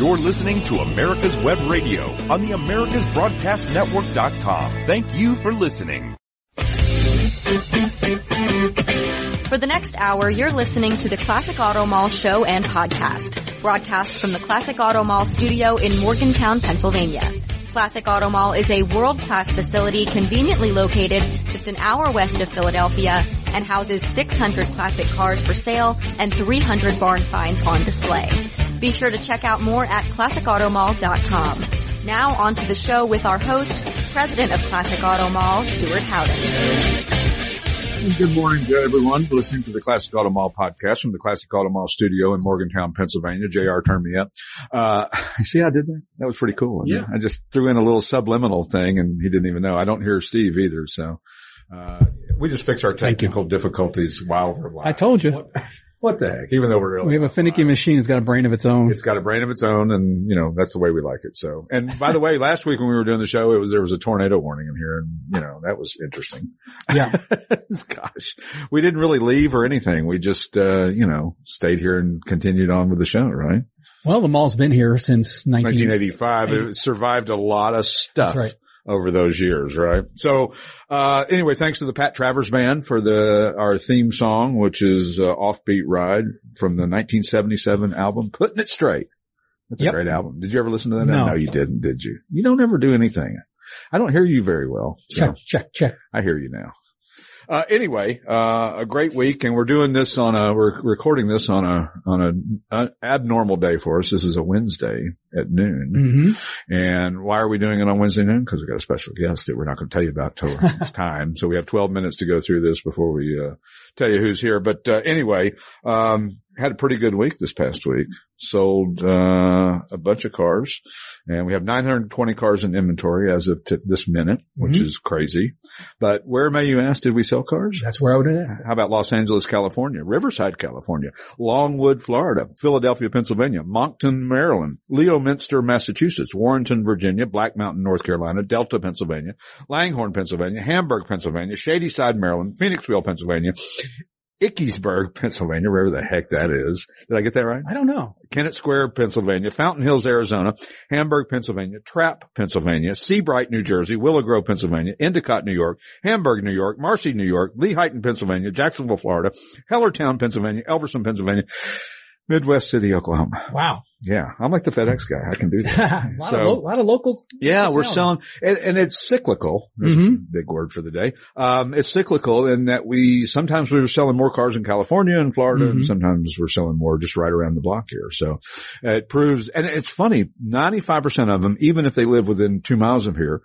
You're listening to America's Web Radio on the AmericasBroadcastNetwork.com. Thank you for listening. For the next hour, you're listening to the Classic Auto Mall show and podcast, broadcast from the Classic Auto Mall studio in Morgantown, Pennsylvania. Classic Auto Mall is a world-class facility conveniently located just an hour west of Philadelphia and houses 600 classic cars for sale and 300 barn finds on display. Be sure to check out more at classicautomall.com. Now on to the show with our host, President of Classic Auto Mall, Stewart Howden. Good morning to everyone listening to the Classic Auto Mall podcast from the Classic Auto Mall studio in Morgantown, Pennsylvania. JR turned me up. Uh, see how I did that? That was pretty cool. Yeah. I just threw in a little subliminal thing and he didn't even know. I don't hear Steve either. So, uh, we just fix our technical difficulties while we're live. I told you. What, the heck? Even though we're really We have a finicky machine. It's got a brain of its own. it's got a brain of its own and you know, that's the way we like it. So, and by the way, last week when we were doing the show, it was, there was a tornado warning in here and you know, that was interesting. Yeah. Gosh, we didn't really leave or anything. We just, uh, you know, stayed here and continued on with the show, right? Well, the mall's been here since 19- 1985. It survived a lot of stuff. That's right. Over those years, right? So, uh, anyway, thanks to the Pat Travers Band for the, our theme song, which is, uh, Offbeat Ride from the 1977 album, Putting It Straight. That's a Yep. great album. Did you ever listen to that? No. No, you didn't, did you? You don't ever do anything. I don't hear you very well. so- Check, check, check. I hear you now. Uh, anyway, uh, a great week and we're doing this on a, we're recording this on a, on a, a abnormal day for us. This is a Wednesday at noon. hmm And why are we doing it on Wednesday noon? Because we've got a special guest that we're not going to tell you about till it's time. So we have 12 minutes to go through this before we, uh, tell you who's here. But, uh, anyway, um, had a pretty good week this past week. Sold, uh, a bunch of cars. And we have 920 cars in inventory as of t- this minute, which Mhm. is crazy. But where may you ask, did we sell cars? That's where I would have. How about Los Angeles, California, Riverside, California, Longwood, Florida, Philadelphia, Pennsylvania, Monkton, Maryland, Leominster, Massachusetts, Warrenton, Virginia, Black Mountain, North Carolina, Delta, Pennsylvania, Langhorne, Pennsylvania, Hamburg, Pennsylvania, Shadyside, Maryland, Phoenixville, Pennsylvania, Ickesburg, Pennsylvania, wherever the heck that is. Did I get that right? I don't know. Kennett Square, Pennsylvania, Fountain Hills, Arizona, Hamburg, Pennsylvania, Trappe, Pennsylvania, Seabright, New Jersey, Willow Grove, Pennsylvania, Endicott, New York, Hamburg, New York, Marcy, New York, Lehighton, Pennsylvania, Jacksonville, Florida, Hellertown, Pennsylvania, Elverson, Pennsylvania, Midwest City, Oklahoma. Wow. Yeah, I'm like the FedEx guy. I can do a that. lot, So- of lo- lot of local. Yeah, we're selling. and, and it's cyclical. A Mhm. big word for the day. Um, it's cyclical in that we sometimes we're selling more cars in California and Florida, and Mhm. sometimes we're selling more just right around the block here. So uh, it proves, and it's funny. Ninety five percent of them, even if they live within two miles of here.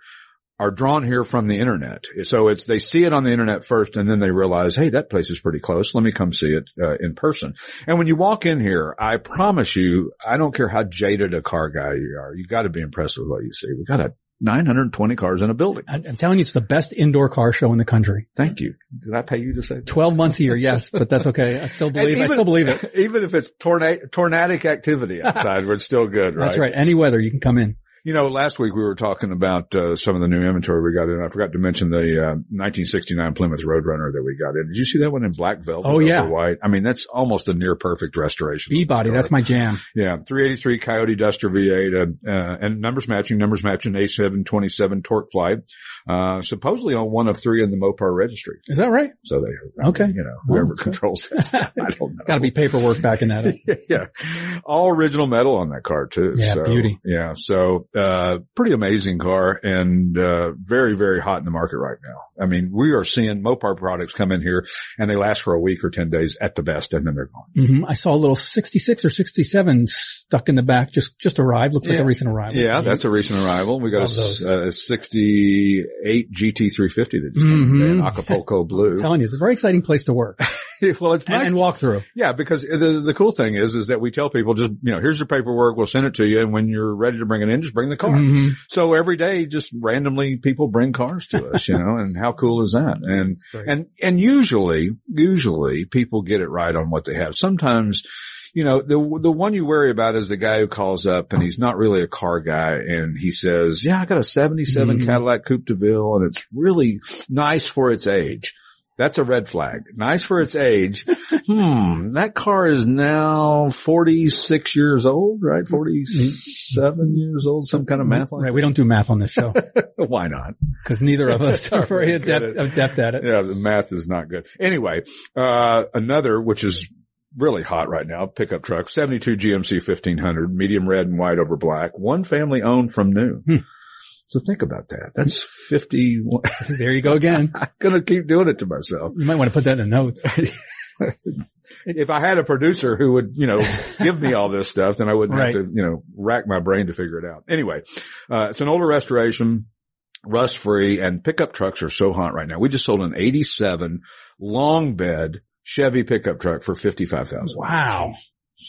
Are drawn here from the internet. So it's, they see it on the internet first and then they realize, hey, that place is pretty close. Let me come see it uh, in person. And when you walk in here, I promise you, I don't care how jaded a car guy you are, you got to be impressed with what you see. We got a 920 cars in a building. I'm telling you, it's the best indoor car show in the country. Thank you. Did I pay you to say that? 12 months a year. Yes, but that's okay. I still believe, And I still believe it. Even if it's tornado, tornadic activity outside, we're still good, right? That's right. Any weather, you can come in. You know, last week we were talking about uh, some of the new inventory we got in. I forgot to mention the uh, 1969 Plymouth Roadrunner that we got in. Did you see that one in black velvet? Oh, yeah. white. I mean, that's almost a near perfect restoration. B body. That's my jam. Yeah, 383 Coyote Duster V8, uh, uh, and numbers matching, numbers matching A727 TorqueFlite, uh, supposedly on one of three in the Mopar registry. Is that right? So they, Okay. you know, whoever Okay. controls that stuff, I don't know. Got to be paperwork backing that up. yeah. All original metal on that car too. Yeah, so, beauty. Yeah. So, uh, pretty amazing car and, uh, very, very hot in the market right now. I mean, we are seeing Mopar products come in here and they last for a week or 10 days at the best and then they're gone. hmm I saw a little 66 or 67 stuck in the back. Just, just arrived. Looks like a recent arrival. Yeah, that's a recent arrival. We got a, a 68 GT350 that just came Mhm. in Acapulco blue. I'm telling you, it's a very exciting place to work well, it's and, nice. and walk through. Yeah, because the the cool thing is is that we tell people just you know here's your paperwork, we'll send it to you, and when you're ready to bring it in, just bring the car. Mhm. So every day, just randomly people bring cars to us, you know, and how cool is that? And Great. and and usually, usually people get it right on what they have. Sometimes. You know, the, the one you worry about is the guy who calls up and he's not really a car guy and he says, yeah, I got a 77 Mhm. Cadillac Coupe de Ville and it's really nice for its age. That's a red flag. Nice for its age. hmm. That car is now 46 years old, right? 47 years old, some kind of math like Right. We don't do math on this show. Why not? because neither of us are very adept, adept at it. Yeah, the math is not good. Anyway, uh, another, which is really hot right now, pickup truck, 72 GMC 1500, medium red and white over black, one family owned from new. Hmm. So think about that. That's 50. There you go again. I'm going to keep doing it to myself. You might want to put that in the notes. If I had a producer who would, you know, give me all this stuff, then I wouldn't Right. have to, you know, rack my brain to figure it out. Anyway, uh, it's an older restoration, rust free and pickup trucks are so hot right now. We just sold an 87 long bed Chevy pickup truck for 55,000. Wow.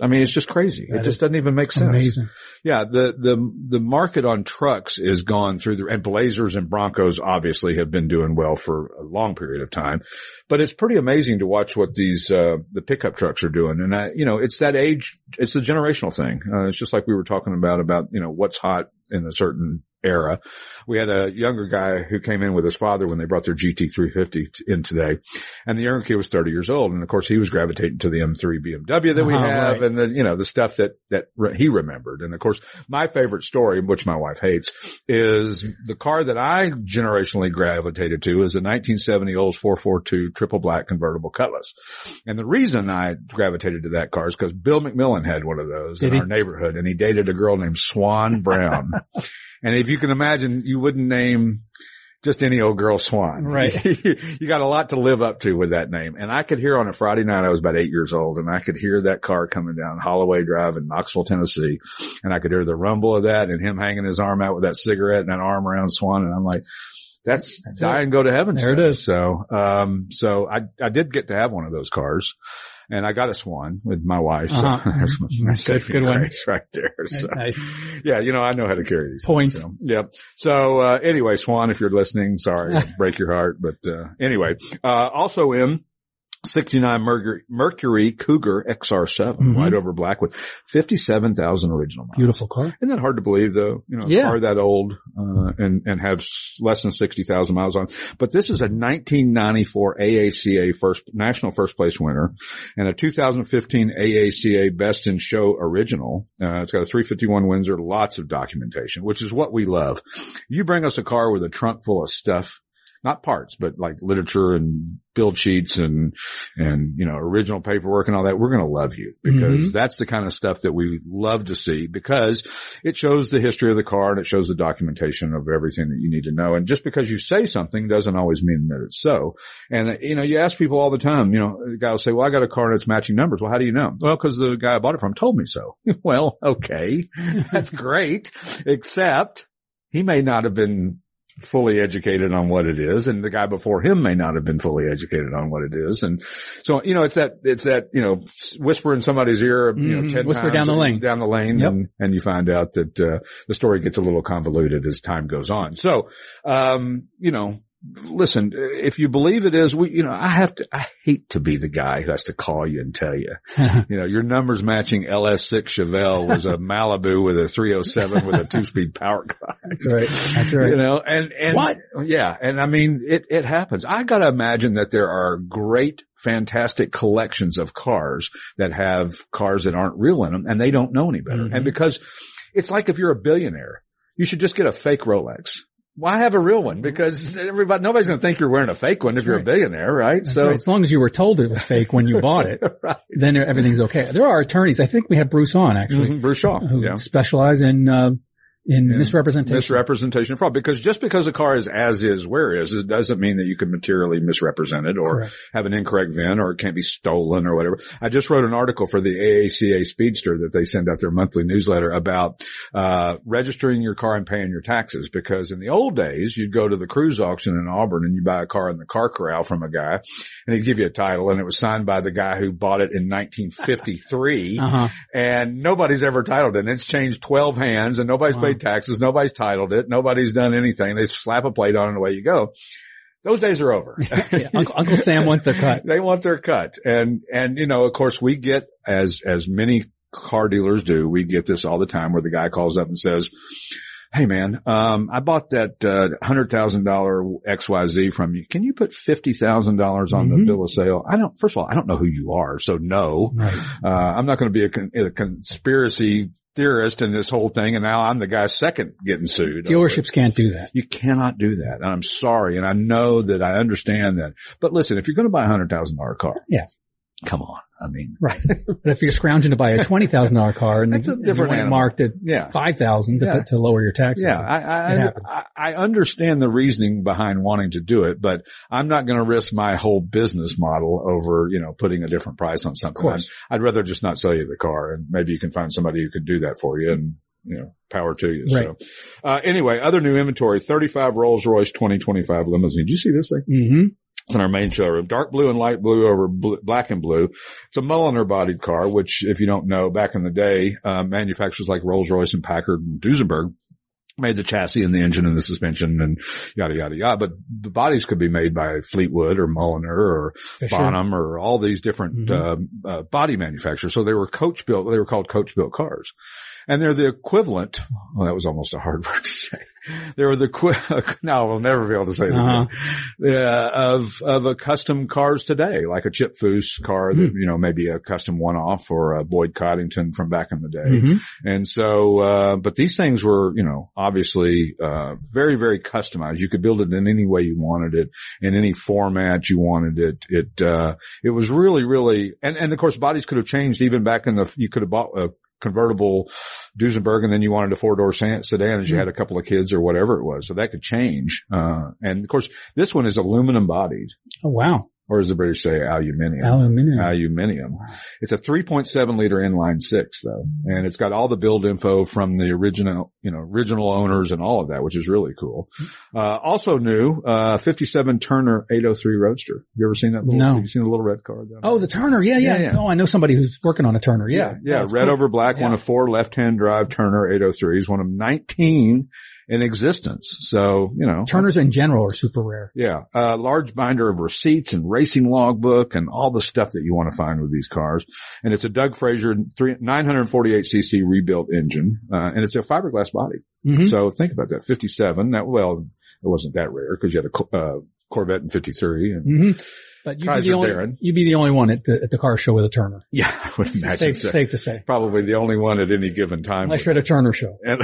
I mean, it's just crazy. That it just doesn't even make sense. Amazing. Yeah, the the the market on trucks is gone through the and Blazers and Broncos obviously have been doing well for a long period of time, but it's pretty amazing to watch what these uh the pickup trucks are doing. And I, you know, it's that age, it's a generational thing. Uh, it's just like we were talking about about you know what's hot in a certain era. We had a younger guy who came in with his father when they brought their GT350 in today, and the younger kid was 30 years old, and of course he was gravitating to the M3 BMW that we Uh-huh, have, right. and the you know the stuff that that re- he remembered. And of course, my favorite story, which my wife hates, is the car that I generationally gravitated to is a 1970 Olds 442 triple black convertible Cutlass. And the reason I gravitated to that car is because Bill McMillan had one of those Did in he? our neighborhood, and he dated a girl named Swan Brown. and if you can imagine, you wouldn't name just any old girl Swan. Right. you got a lot to live up to with that name. And I could hear on a Friday night, I was about eight years old and I could hear that car coming down Holloway Drive in Knoxville, Tennessee. And I could hear the rumble of that and him hanging his arm out with that cigarette and that arm around Swan. And I'm like, that's, That's die it. and go to heaven. There it stuff. is. So, um, so I, I did get to have one of those cars. And I got a Swan with my wife. So Uh-huh. there's my, my Good- good one. right there. So Nice. yeah, you know, I know how to carry these Points. things, so, yep. So, uh, anyway, Swan, if you're listening, sorry, break your heart, but, uh, anyway, uh, also in 69 Mercury, Mercury Cougar XR7, Mhm. white over black with 57,000 original miles. Beautiful car. Isn't that hard to believe though? You know, a Yeah. car that old, uh, and, and have less than 60,000 miles on. But this is a 1994 AACA first, national first place winner and a 2015 AACA best in show original. Uh, it's got a 351 Windsor, lots of documentation, which is what we love. You bring us a car with a trunk full of stuff, not parts, but like literature and build sheets and, and, you know, original paperwork and all that. We're going to love you because Mhm. that's the kind of stuff that we love to see because it shows the history of the car and it shows the documentation of everything that you need to know. And just because you say something doesn't always mean that it's so. And, uh, you know, you ask people all the time, you know, the guy will say, well, I got a car and it's matching numbers. Well, how do you know? Well, cause the guy I bought it from told me so. well, okay. That's great. Except he may not have been fully educated on what it is and the guy before him may not have been fully educated on what it is. And so, you know, it's that, it's that, you know, whisper in somebody's ear, you know, Mhm. 10 Whisper down the lane. down the lane Yep. and, and you find out that, uh, the story gets a little convoluted as time goes on. So, um, you know, listen, if you believe it is, we, you know, I have to, I hate to be the guy who has to call you and tell you, you know, your numbers matching LS6 Chevelle was a Malibu with a 307 with a two speed Powerglide. That's right. That's right. You know, and, and What? Yeah. And I mean, it, it happens. I got to imagine that there are great, fantastic collections of cars that have cars that aren't real in them and they don't know any better. Mhm. And because it's like if you're a billionaire, you should just get a fake Rolex. Why have a real one? Because everybody, nobody's going to think you're wearing a fake one if you're a billionaire, right? That's right. As long as you were told it was fake when you bought it, right. then everything's okay. There are attorneys. I think we had Bruce on actually, Mhm, Bruce Shaw. who Yeah. specialize in uh, in In misrepresentation. misrepresentation of fraud. Because just because a car is as is where is, it doesn't mean that you can materially misrepresent it or Correct. have an incorrect VIN or it can't be stolen or whatever. I just wrote an article for the AACA Speedster that they send out their monthly newsletter about uh, registering your car and paying your taxes. Because in the old days, you'd go to the Kruse auction in Auburn and you buy a car in the car corral from a guy, and he'd give you a title, and it was signed by the guy who bought it in 1953 Uh-huh. and nobody's ever titled it. And it's changed 12 hands and nobody's Wow. paid taxes. Nobody's titled it. Nobody's done anything. They slap a plate on it and away you go. Those days are over. Yeah, Uncle, Uncle Sam wants their cut. they want their cut. And, and, you know, of course we get as, as many car dealers do, we get this all the time where the guy calls up and says, Hey man, um, I bought that, uh, hundred thousand dollar XYZ from you. Can you put $50,000 on the Mhm. bill of sale? I don't, first of all, I don't know who you are. So no, Right. uh, I'm not going to be a, con- a conspiracy theorist in this whole thing. And now I'm the guy second getting sued. Dealerships can't do that. You cannot do that. And I'm sorry. And I know that I understand that. But listen, if you're going to buy a hundred thousand dollar car. Yeah. Come on. I mean, Right. but if you're scrounging to buy a $20,000 car and That's a you different it marked at yeah. 5,000 to, Yeah. put- to lower your taxes. Yeah, I, I. I, I understand the reasoning behind wanting to do it, but I'm not going to risk my whole business model over, you know, putting a different price on something. Of course. I'd, I'd rather just not sell you the car and maybe you can find somebody who can do that for you and, you know, power to you. Right. So, uh, anyway, other new inventory, 35 Rolls Royce 2025 limousine. Did you see this thing? hmm It's in our main showroom. Dark blue and light blue over bl- black and blue. It's a Mulliner bodied car, which if you don't know, back in the day, uh, manufacturers like Rolls Royce and Packard and Duesenberg made the chassis and the engine and the suspension and yada, yada, yada. But the bodies could be made by Fleetwood or Mulliner or Fisher. Bonham or all these different, Mhm. uh, uh, body manufacturers. So they were coach built, they were called coach built cars. And they're the equivalent. Well, that was almost a hard word to say. They were the now we'll never be able to say. Uh-huh. Yeah, of of a custom cars today, like a Chip Foose car that Hmm. you know maybe a custom one off or a Boyd Coddington from back in the day. Mhm. And so, uh, but these things were, you know, obviously, uh, very, very customized. You could build it in any way you wanted it, in any format you wanted it. It, uh, it was really, really, and, and of course bodies could have changed even back in the, you could have bought a convertible Duesenberg and then you wanted a four door sedan as you Hmm. had a couple of kids or whatever it was. So that could change. Uh, and of course this one is aluminum bodied Oh, wow. Or as the British say, aluminium Aluminium. aluminium. It's a 3.7 liter inline six though, and it's got all the build info from the original, you know, original owners and all of that, which is really cool. Uh, also new, uh, 57 Turner 803 Roadster. You ever seen that little, No. have you seen the little red car? Oh, the Turner. Yeah, yeah. Yeah, yeah. Oh, I know somebody who's working on a Turner. Yeah. yeah, That's red cool. over black, one of four left-hand drive Turner 803s, one of 19 in existence. So, you know, Turners in general are super rare. Yeah, a large binder of receipts and racing logbook and all the stuff that you want to find with these cars. And it's a Doug Fraser 948cc rebuilt engine, uh, and it's a fiberglass body. hmm So think about that. 57. That well, it wasn't that rare because you had a uh, Corvette in 53. And hmm But you'd be, Kaiser the only, Darrin. you'd be the only one at the, at the car show with a Turner. yeah, I would imagine Safe, so. safe to say. Probably the only one at any given time. Unless you're at a Turner show. And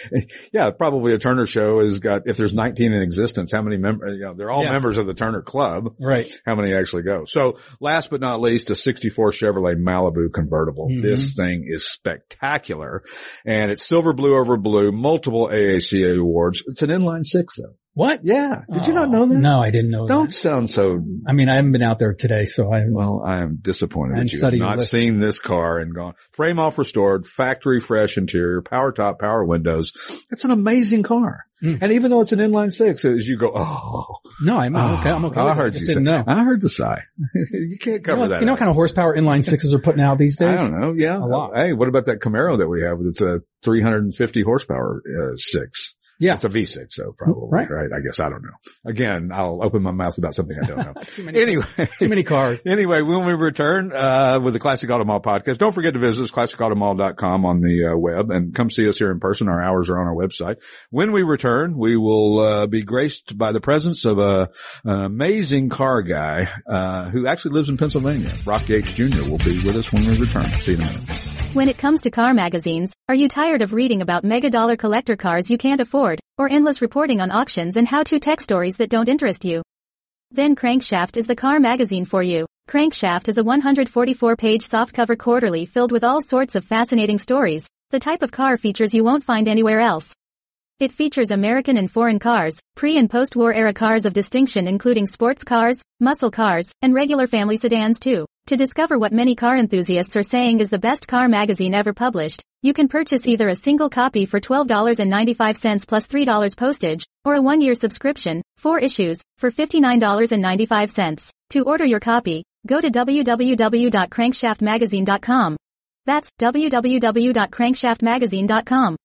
yeah, probably a Turner show has got, if there's 19 in existence, how many members, you know, they're all Yeah. members of the Turner Club. Right. how many actually go. So last but not least, a 64 Chevrolet Malibu convertible. Mhm. This thing is spectacular and it's silver blue over blue, multiple AACA awards. It's an inline six though. What? Yeah. Did you not Oh, know that? No, I didn't know that. Don't that. sound so, I mean, I haven't been out there today, so I, well, I am disappointed And that you have not seen this car and gone frame off restored, factory fresh interior, power top, power windows. It's an amazing car. Mm. And even though it's an inline six, as you go, oh, no, I'm okay. I'm okay. I with it. heard just you didn't say, know. I heard the sigh. you can't You cover know, that. you know what kind of horsepower inline sixes are putting out these days? I don't know. Yeah. A lot. Hey, what about that Camaro that we have? It's a 350 horsepower, uh, six. Yeah. It's a V6 though, probably. Right. Right. I guess. I don't know. Again, I'll open my mouth about something I don't know. Too many, anyway. too many cars. Anyway, when we return, uh, with the Classic Auto Mall podcast, don't forget to visit us, classicautomall.com on the uh, web and come see us here in person. Our hours are on our website. When we return, we will, uh, be graced by the presence of a, an amazing car guy, uh, who actually lives in Pennsylvania. Brock Yates Jr. will be with us when we return. See you in a minute. When it comes to car magazines, are you tired of reading about mega dollar collector cars you can't afford, or endless reporting on auctions and how-to tech stories that don't interest you? Then Crankshaft is the car magazine for you. Crankshaft is a 144-page softcover quarterly filled with all sorts of fascinating stories, the type of car features you won't find anywhere else. It features American and foreign cars, pre- and post-war era cars of distinction including sports cars, muscle cars, and regular family sedans too. To discover what many car enthusiasts are saying is the best car magazine ever published, you can purchase either a single copy for $12.95 plus $3 postage, or a one-year subscription, four issues, for $59.95. To order your copy, go to www.crankshaftmagazine.com. That's www.crankshaftmagazine.com.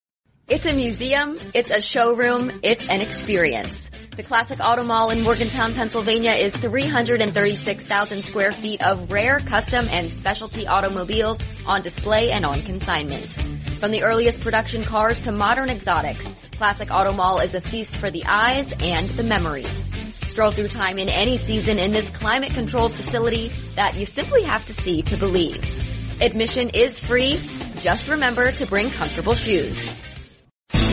It's a museum, it's a showroom, it's an experience. The Classic Auto Mall in Morgantown, Pennsylvania is 336,000 square feet of rare, custom, and specialty automobiles on display and on consignment. From the earliest production cars to modern exotics, Classic Auto Mall is a feast for the eyes and the memories. Stroll through time in any season in this climate controlled facility that you simply have to see to believe. Admission is free. Just remember to bring comfortable shoes.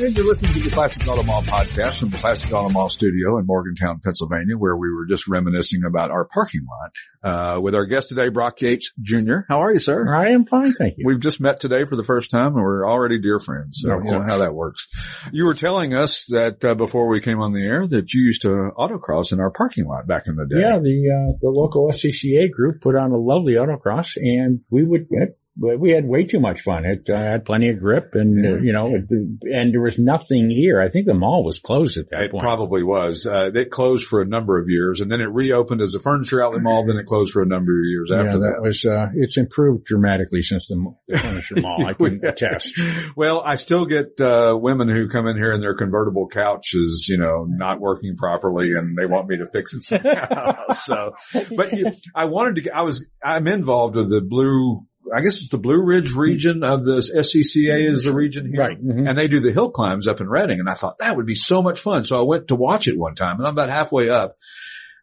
And you're listening to the Classic Auto Mall podcast from the Classic Auto Mall studio in Morgantown, Pennsylvania, where we were just reminiscing about our parking lot, uh, with our guest today, Brock Yates Jr. How are you, sir? I am fine, thank you. We've just met today for the first time and we're already dear friends. So Of you know how that works. You were telling us that, uh, before we came on the air that you used to autocross in our parking lot back in the day. Yeah, the uh, the local SCCA group put on a lovely autocross, and we would it, we had way too much fun. It uh, had plenty of grip, and uh, you know, it, and there was nothing here. I think the mall was closed at that point. It point. probably was. Uh, it closed for a number of years and then it reopened as a furniture outlet mall. Then it closed for a number of years yeah, after that that. was uh, it's improved dramatically since the, the furniture mall. I can Yeah. attest. Well, I still get uh, women who come in here and their convertible couch is, you know, not working properly, and they want me to fix it somehow. so, but I wanted to. get- I was. I'm involved with the blue. I guess it's the Blue Ridge region of the SCCA is the region here. Right. mhm. And they do the hill climbs up in Reading. And I thought that would be so much fun. So I went to watch it one time and I'm about halfway up.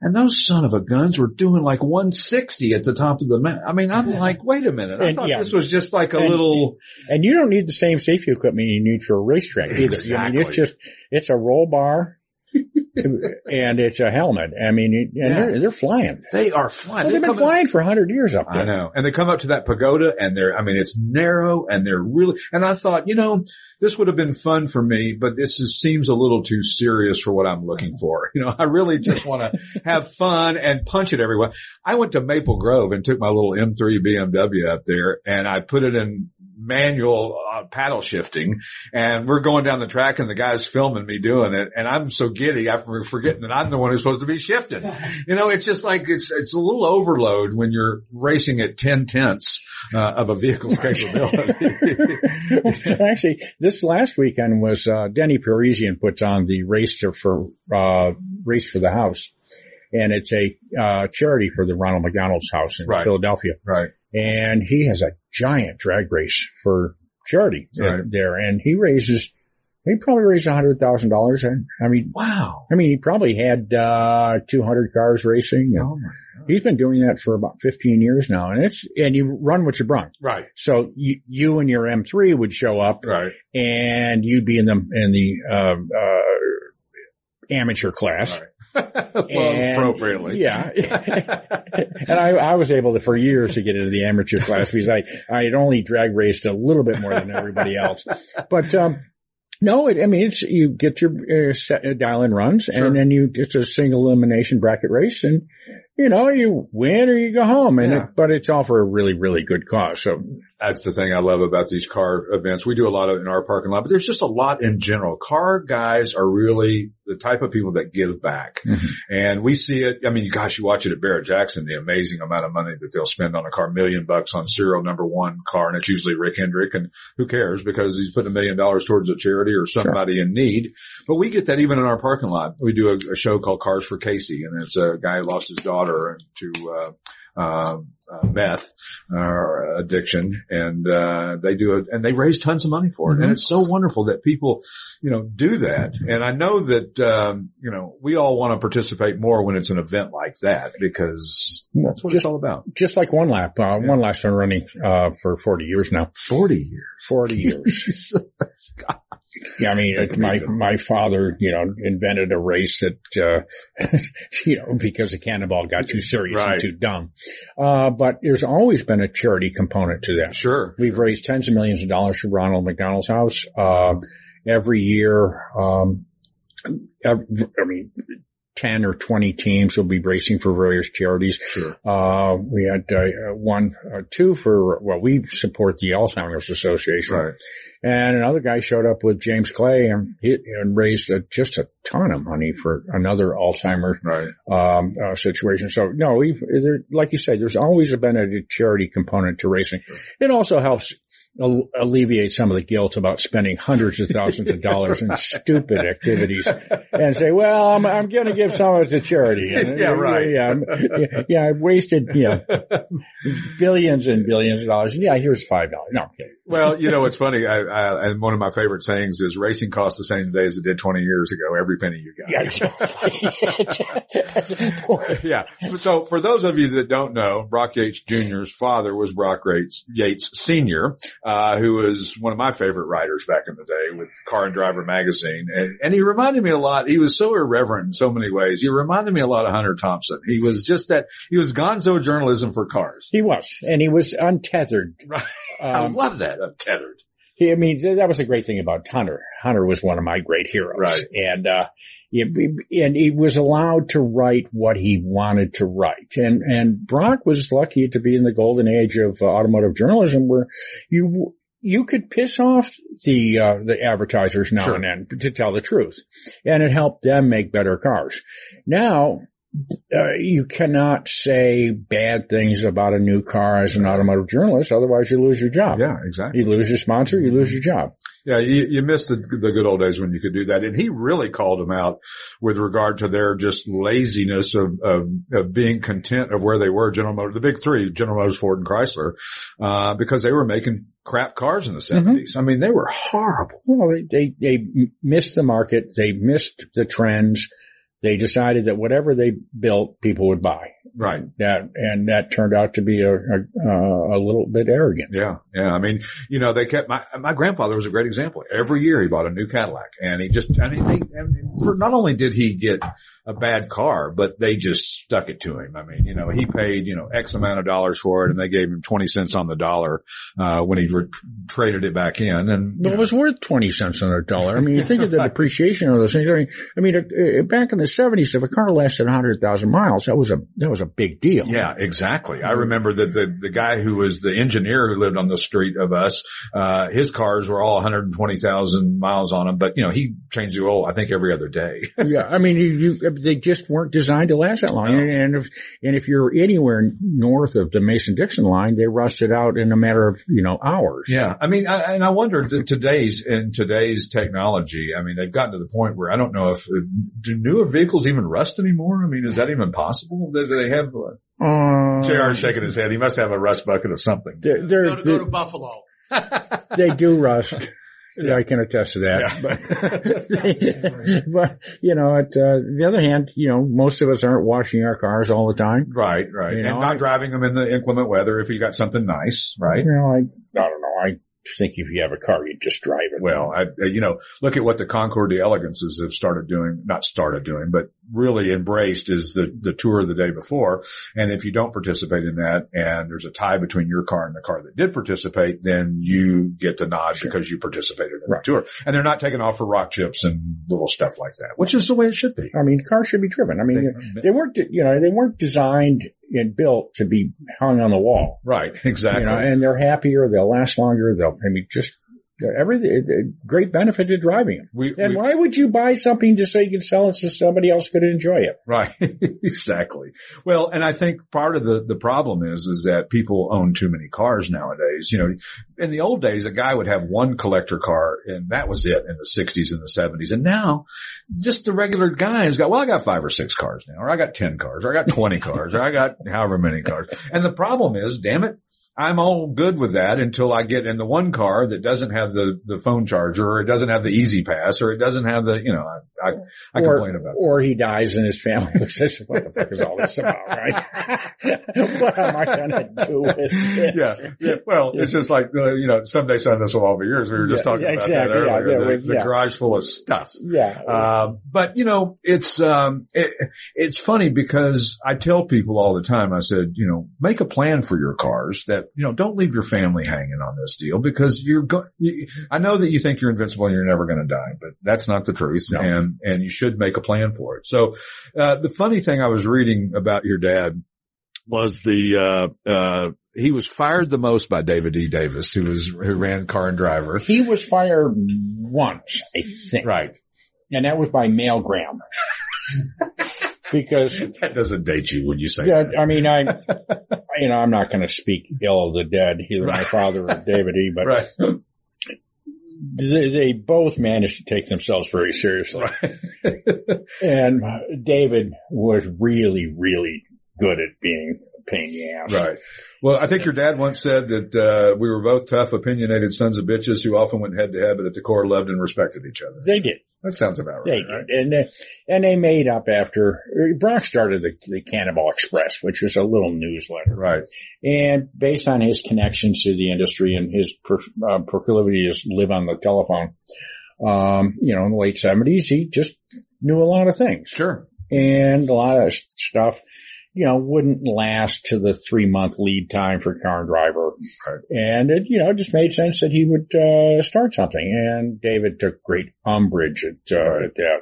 And those son of a guns were doing like 160 at the top of the mountain. I mean, I'm like, wait a minute. I And, thought yeah. this was just like a And- little, And you don't need the same safety equipment you need for a racetrack either. I mean, Exactly. it's just, it's a roll bar and it's a helmet. I mean, and Yeah. they're, they're flying. they are flying. Well, They're they've been coming- flying for a hundred years up there. I know. And they come up to that pagoda and they're, I mean, it's narrow and they're really, and I thought, you know, this would have been fun for me, but this is, seems a little too serious for what I'm looking for. You know, I really just want to have fun and punch it everywhere. I went to Maple Grove and took my little M3 BMW up there and I put it in manual uh, paddle shifting and we're going down the track and the guy's filming me doing it and I'm so giddy I'm forgetting that I'm the one who's supposed to be shifting. You know, it's just like it's it's a little overload when you're racing at 10 tenths uh, of a vehicle's capability. Actually, this last weekend was uh, Denny Parisian puts on the race to, for uh, race for the house, and it's a uh, charity for the Ronald McDonald's House in Right. Philadelphia. right. And he has a giant drag race for charity Right. there, and he raises. He probably raised a hundred thousand dollars. And I mean, Wow. I mean, he probably had uh, two hundred cars racing. Oh my. He's been doing that for about fifteen years now, and it's and you run what you brung. Right. So you, you and your M3 would show up, Right. and you'd be in the in the uh, uh, amateur class. Right. well, And- appropriately. Yeah. and I, I was able to, for years, to get into the amateur class because I, I had only drag raced a little bit more than everybody else. But, um, no, it, I mean, it's, you get your uh, set, uh, dial in runs Sure. and then you, it's a single elimination bracket race and, you know, you win or you go home and Yeah. it, but it's all for a really, really good cause. So That's the thing I love about these car events. We do a lot of it in our parking lot, but there's just a lot in general. Car guys are really the type of people that give back. Mhm. And we see it. I mean, gosh, you watch it at Barrett Jackson, the amazing amount of money that they'll spend on a car, million bucks on serial number one car. And it's usually Rick Hendrick and who cares because he's putting a million dollars towards a charity or somebody in need. But we get that even in our parking lot. We do a, a show called Cars for Casey and it's a guy who lost his daughter to, uh, uh, uh, meth or addiction. And uh they do it and they raise tons of money for it. And Mhm. it's so wonderful that people you know do that. And i know that um you know we all want to participate more when it's an event like that because that's what it's all about. just like one lap, uh, one lap's been running, uh, for 40 years now. 40 years. 40 years. Yeah, I mean, it, my my father, you know, invented a race that, uh, you know, because the cannonball got too serious Right. and too dumb. Uh, but there's always been a charity component to that. sure We've raised tens of millions of dollars for Ronald McDonald's House uh, every year. Um, ev- I mean, ten or twenty teams will be racing for various charities. sure Uh, we had uh, one, uh, two for well, we support the Alzheimer's Association, right And another guy showed up with James Clay and, he, and raised a, just a ton of money for another Alzheimer's Right. um, uh, situation. So no, there, like you said, there's always been a charity component to racing. It also helps al- alleviate some of the guilt about spending hundreds of thousands of dollars in stupid activities and say, well, I'm, I'm going to give some of it to charity. And, Yeah, right. Yeah, yeah, yeah, I wasted, you know, billions and billions of dollars. Yeah, here's $5. No, I'm kidding. Well, you know, what's funny. I, I, and one of my favorite sayings is racing costs the same today as it did 20 years ago. Every penny you got. Yeah. yeah. So for those of you that don't know, Brock Yates Jr.'s father was Brock Yates, Yates Sr., uh, who was one of my favorite writers back in the day with Car and Driver magazine. And, and he reminded me a lot. He was so irreverent in so many ways. He reminded me a lot of Hunter Thompson. He was just that, he was gonzo journalism for cars. He was, and he was untethered. Right. I Um, love that. Untethered. He, I mean, that was a great thing about Hunter. Hunter was one of my great heroes. Right. And, uh, and he was allowed to write what he wanted to write. And, and Brock was lucky to be in the golden age of uh, automotive journalism where you, you could piss off the, uh, the advertisers now Sure. and then to tell the truth. And it helped them make better cars. Now, uh, you cannot say bad things about a new car as an automotive journalist, otherwise you lose your job. Yeah, exactly. You lose your sponsor, you lose your job. Yeah, you, you miss the, the good old days when you could do that. And he really called them out with regard to their just laziness of, of, of being content of where they were, General Motors, the big three, General Motors, Ford and Chrysler, uh, because they were making crap cars in the 70s. I mean, they were horrible. Well, they, they, they missed the market. They missed the trends. They decided that whatever they built, people would buy. Right. That, and that turned out to be a, a, uh, a little bit arrogant. Yeah. Yeah. I mean, you know, they kept my, my grandfather was a great example. Every year he bought a new Cadillac and he just, I mean, they, I for not only did he get a bad car, but they just stuck it to him. I mean, you know, he paid, you know, X amount of dollars for it and they gave him 20 cents on the dollar, uh, when he re- traded it back in and, But it was worth 20 cents on a dollar. I mean, you think of the depreciation of those things. I mean, I mean, back in the 70s, if a car lasted 100,000 miles, that was a, that was a big deal. Yeah, exactly. I remember that the, the guy who was the engineer who lived on the street of us, uh, his cars were all 120,000 miles on them, but you know, he changed the oil, I think every other day. yeah, I mean, you, you, they just weren't designed to last that long. No. And if and if you're anywhere north of the Mason Dixon line, they rusted out in a matter of you know hours. Yeah, I mean, I, and I wonder that today's in today's technology. I mean, they've gotten to the point where I don't know if do newer vehicles even rust anymore. I mean, is that even possible? Do they have? Uh, Jr. is shaking his head. He must have a rust bucket of something. they're, they're, Go to, go to Buffalo. they do rust. Yeah. I can attest to that. But, but, you know, at uh, the other hand, you know, most of us aren't washing our cars all the time. Right, right, You and know, not I- driving them in the inclement weather if you got something nice, right? You know, I, I don't know. I think if you have a car, you just drive it. Well, I, uh, you know, look at what the Concours d'Elegances have started doing, not started doing, but really embraced is the, the tour the day before. And if you don't participate in that and there's a tie between your car and the car that did participate, then you get the nod because you participated in Right. the tour. And they're not taking off for rock chips and little stuff like that, which is the way it should be. I mean, cars should be driven. I mean, They- they weren't, you know, they weren't designed and built to be hung on the wall. Right, exactly. You know, and they're happier. They'll last longer. They'll, I mean, just everything, great benefit to driving them. we, And we- why would you buy something just so you can sell it so somebody else could enjoy it? Right. exactly. Well, and I think part of the, the problem is, is that people own too many cars nowadays. You know, in the old days, a guy would have one collector car and that was it in the sixties and the seventies. And now just the regular guy has got, well, I got five or six cars now, or I got 10 cars, or I got 20 cars, or I got however many cars. And the problem is, damn it, I'm all good with that until I get in the one car that doesn't have the, the phone charger or it doesn't have the easy pass or it doesn't have the, you know, I, I, or, complain about or he dies and his family says, what the fuck is all this about, right? what am I going to do with this? yeah, yeah. Well, it's just like uh, you know, someday son, this will all be yours. We were just Yeah, talking yeah, about exactly, that earlier. yeah, the, the garage full of stuff. Yeah. Um, but you know, it's um, it, it's funny because I tell people all the time. I said, you know, make a plan for your cars. That you know, don't leave your family hanging on this deal because you're going. I know that you think you're invincible and you're never going to die, but that's not the truth. No. And and you should make a plan for it. So uh, the funny thing I was reading about your dad was the, uh, uh, he was fired the most by David E. Davis, who was, who ran car and driver. He was fired once, I think. Right. And that was by mailgram. because That doesn't date you when you say Yeah, that. I mean, I, you know, I'm not going to speak ill of the dead, either my father or David E., but Right. They, they both managed to take themselves very seriously. and David was really, really good at being a pain in the ass. Right. Well, I think your dad once said that, uh, we were both tough, opinionated sons of bitches who often went head to head, but at the core loved and respected each other. They did. That sounds about right. They did. right? And, uh, and they made up after, Brock started the, the Cannonball Express, which was a little newsletter. Right. And based on his connections to the industry and his per, uh, proclivity to live on the telephone, um, you know, in the late seventies, he just knew a lot of things Sure. and a lot of stuff, you know, wouldn't last to the three month lead time for car and driver. Right. And it, you know, just made sense that he would, uh, start something. And David took great umbrage at, uh, at that.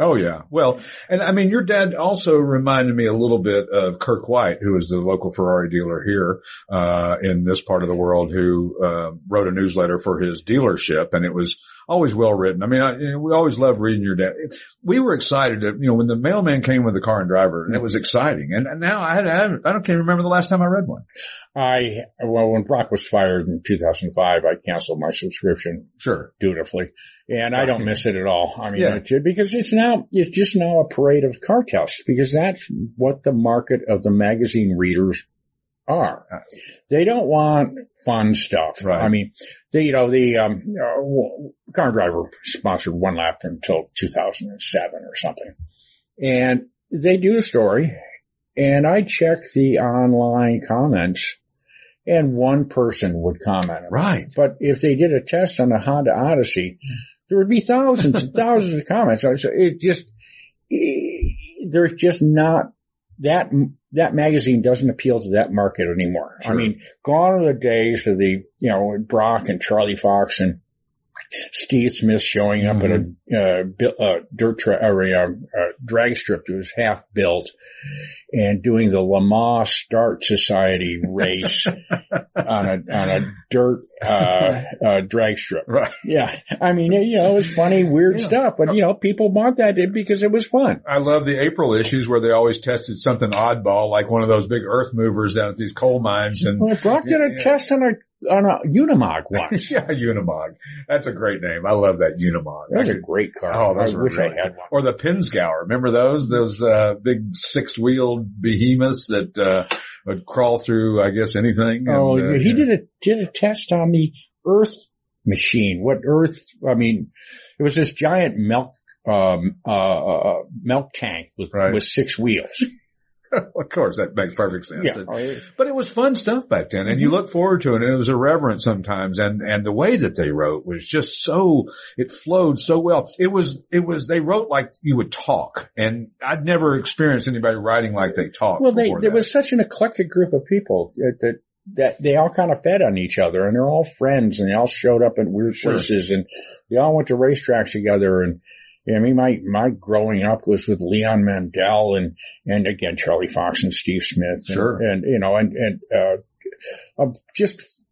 Oh yeah. Well, and I mean, your dad also reminded me a little bit of Kirk White, who is the local Ferrari dealer here, uh, in this part of the world who, uh, wrote a newsletter for his dealership and it was always well written. I mean, I, you know, we always love reading your dad. It- we were excited to, you know, when the mailman came with the car and driver and it mm. was exciting. And, and now I had, I, I don't can't remember the last time I read one. I, well, when Brock was fired in 2005, I canceled my subscription Sure. dutifully. And I don't miss it at all. I mean, Yeah. it's, because it's now, it's just now a parade of car tests because that's what the market of the magazine readers are. They don't want fun stuff. Right. I mean, they, you know, the, um, uh, car driver sponsored one lap until 2007 or something. And they do the story and I check the online comments and one person would comment. Right. But if they did a test on the Honda Odyssey, there would be thousands and thousands of comments. So it just, there's just not that, that magazine doesn't appeal to that market anymore. Sure. I mean, gone are the days of the, you know, Brock and Charlie Fox and Steve Smith showing up at a, uh, bu- uh, dirt tra- or a, uh, uh, drag strip that was half built and doing the Lamar Start Society race on a, on a dirt, uh, uh, drag strip. Right. Yeah. I mean, you know, it was funny, weird Yeah. stuff, but you know, people bought that because it was fun. I love the April issues where they always tested something oddball, like one of those big earth movers down at these coal mines and Well, Brock did a Yeah. test on a, on a Unimog once. yeah, Unimog. That's a great name. I love that Unimog. That was I a great car. Oh, those I were wish great. I had one. Or the Pinzgauer. Remember those? Those, uh, big six-wheeled behemoths that, uh, would crawl through, I guess, anything. Oh, And, uh, he yeah. did a did a test on the Earth machine. What Earth? I mean, it was this giant milk um, uh, uh, milk tank with Right. with six wheels. of course, that makes perfect sense. Yeah, oh, And- But it was fun stuff back then and you mm-hmm. look forward to it and it was irreverent sometimes and, and the way that they wrote was just so, it flowed so well. It was, it was, they wrote like you would talk and I'd never experienced anybody writing like they talked. well, they there was such an eclectic group of people that. that that they all kind of fed on each other and they're all friends and they all showed up in weird Sure. places and they all went to racetracks together and I mean, my, my growing up was with Leon Mandel and, and again, Charlie Fox and Steve Smith. And, Sure. And, you know, and, and, uh, uh, just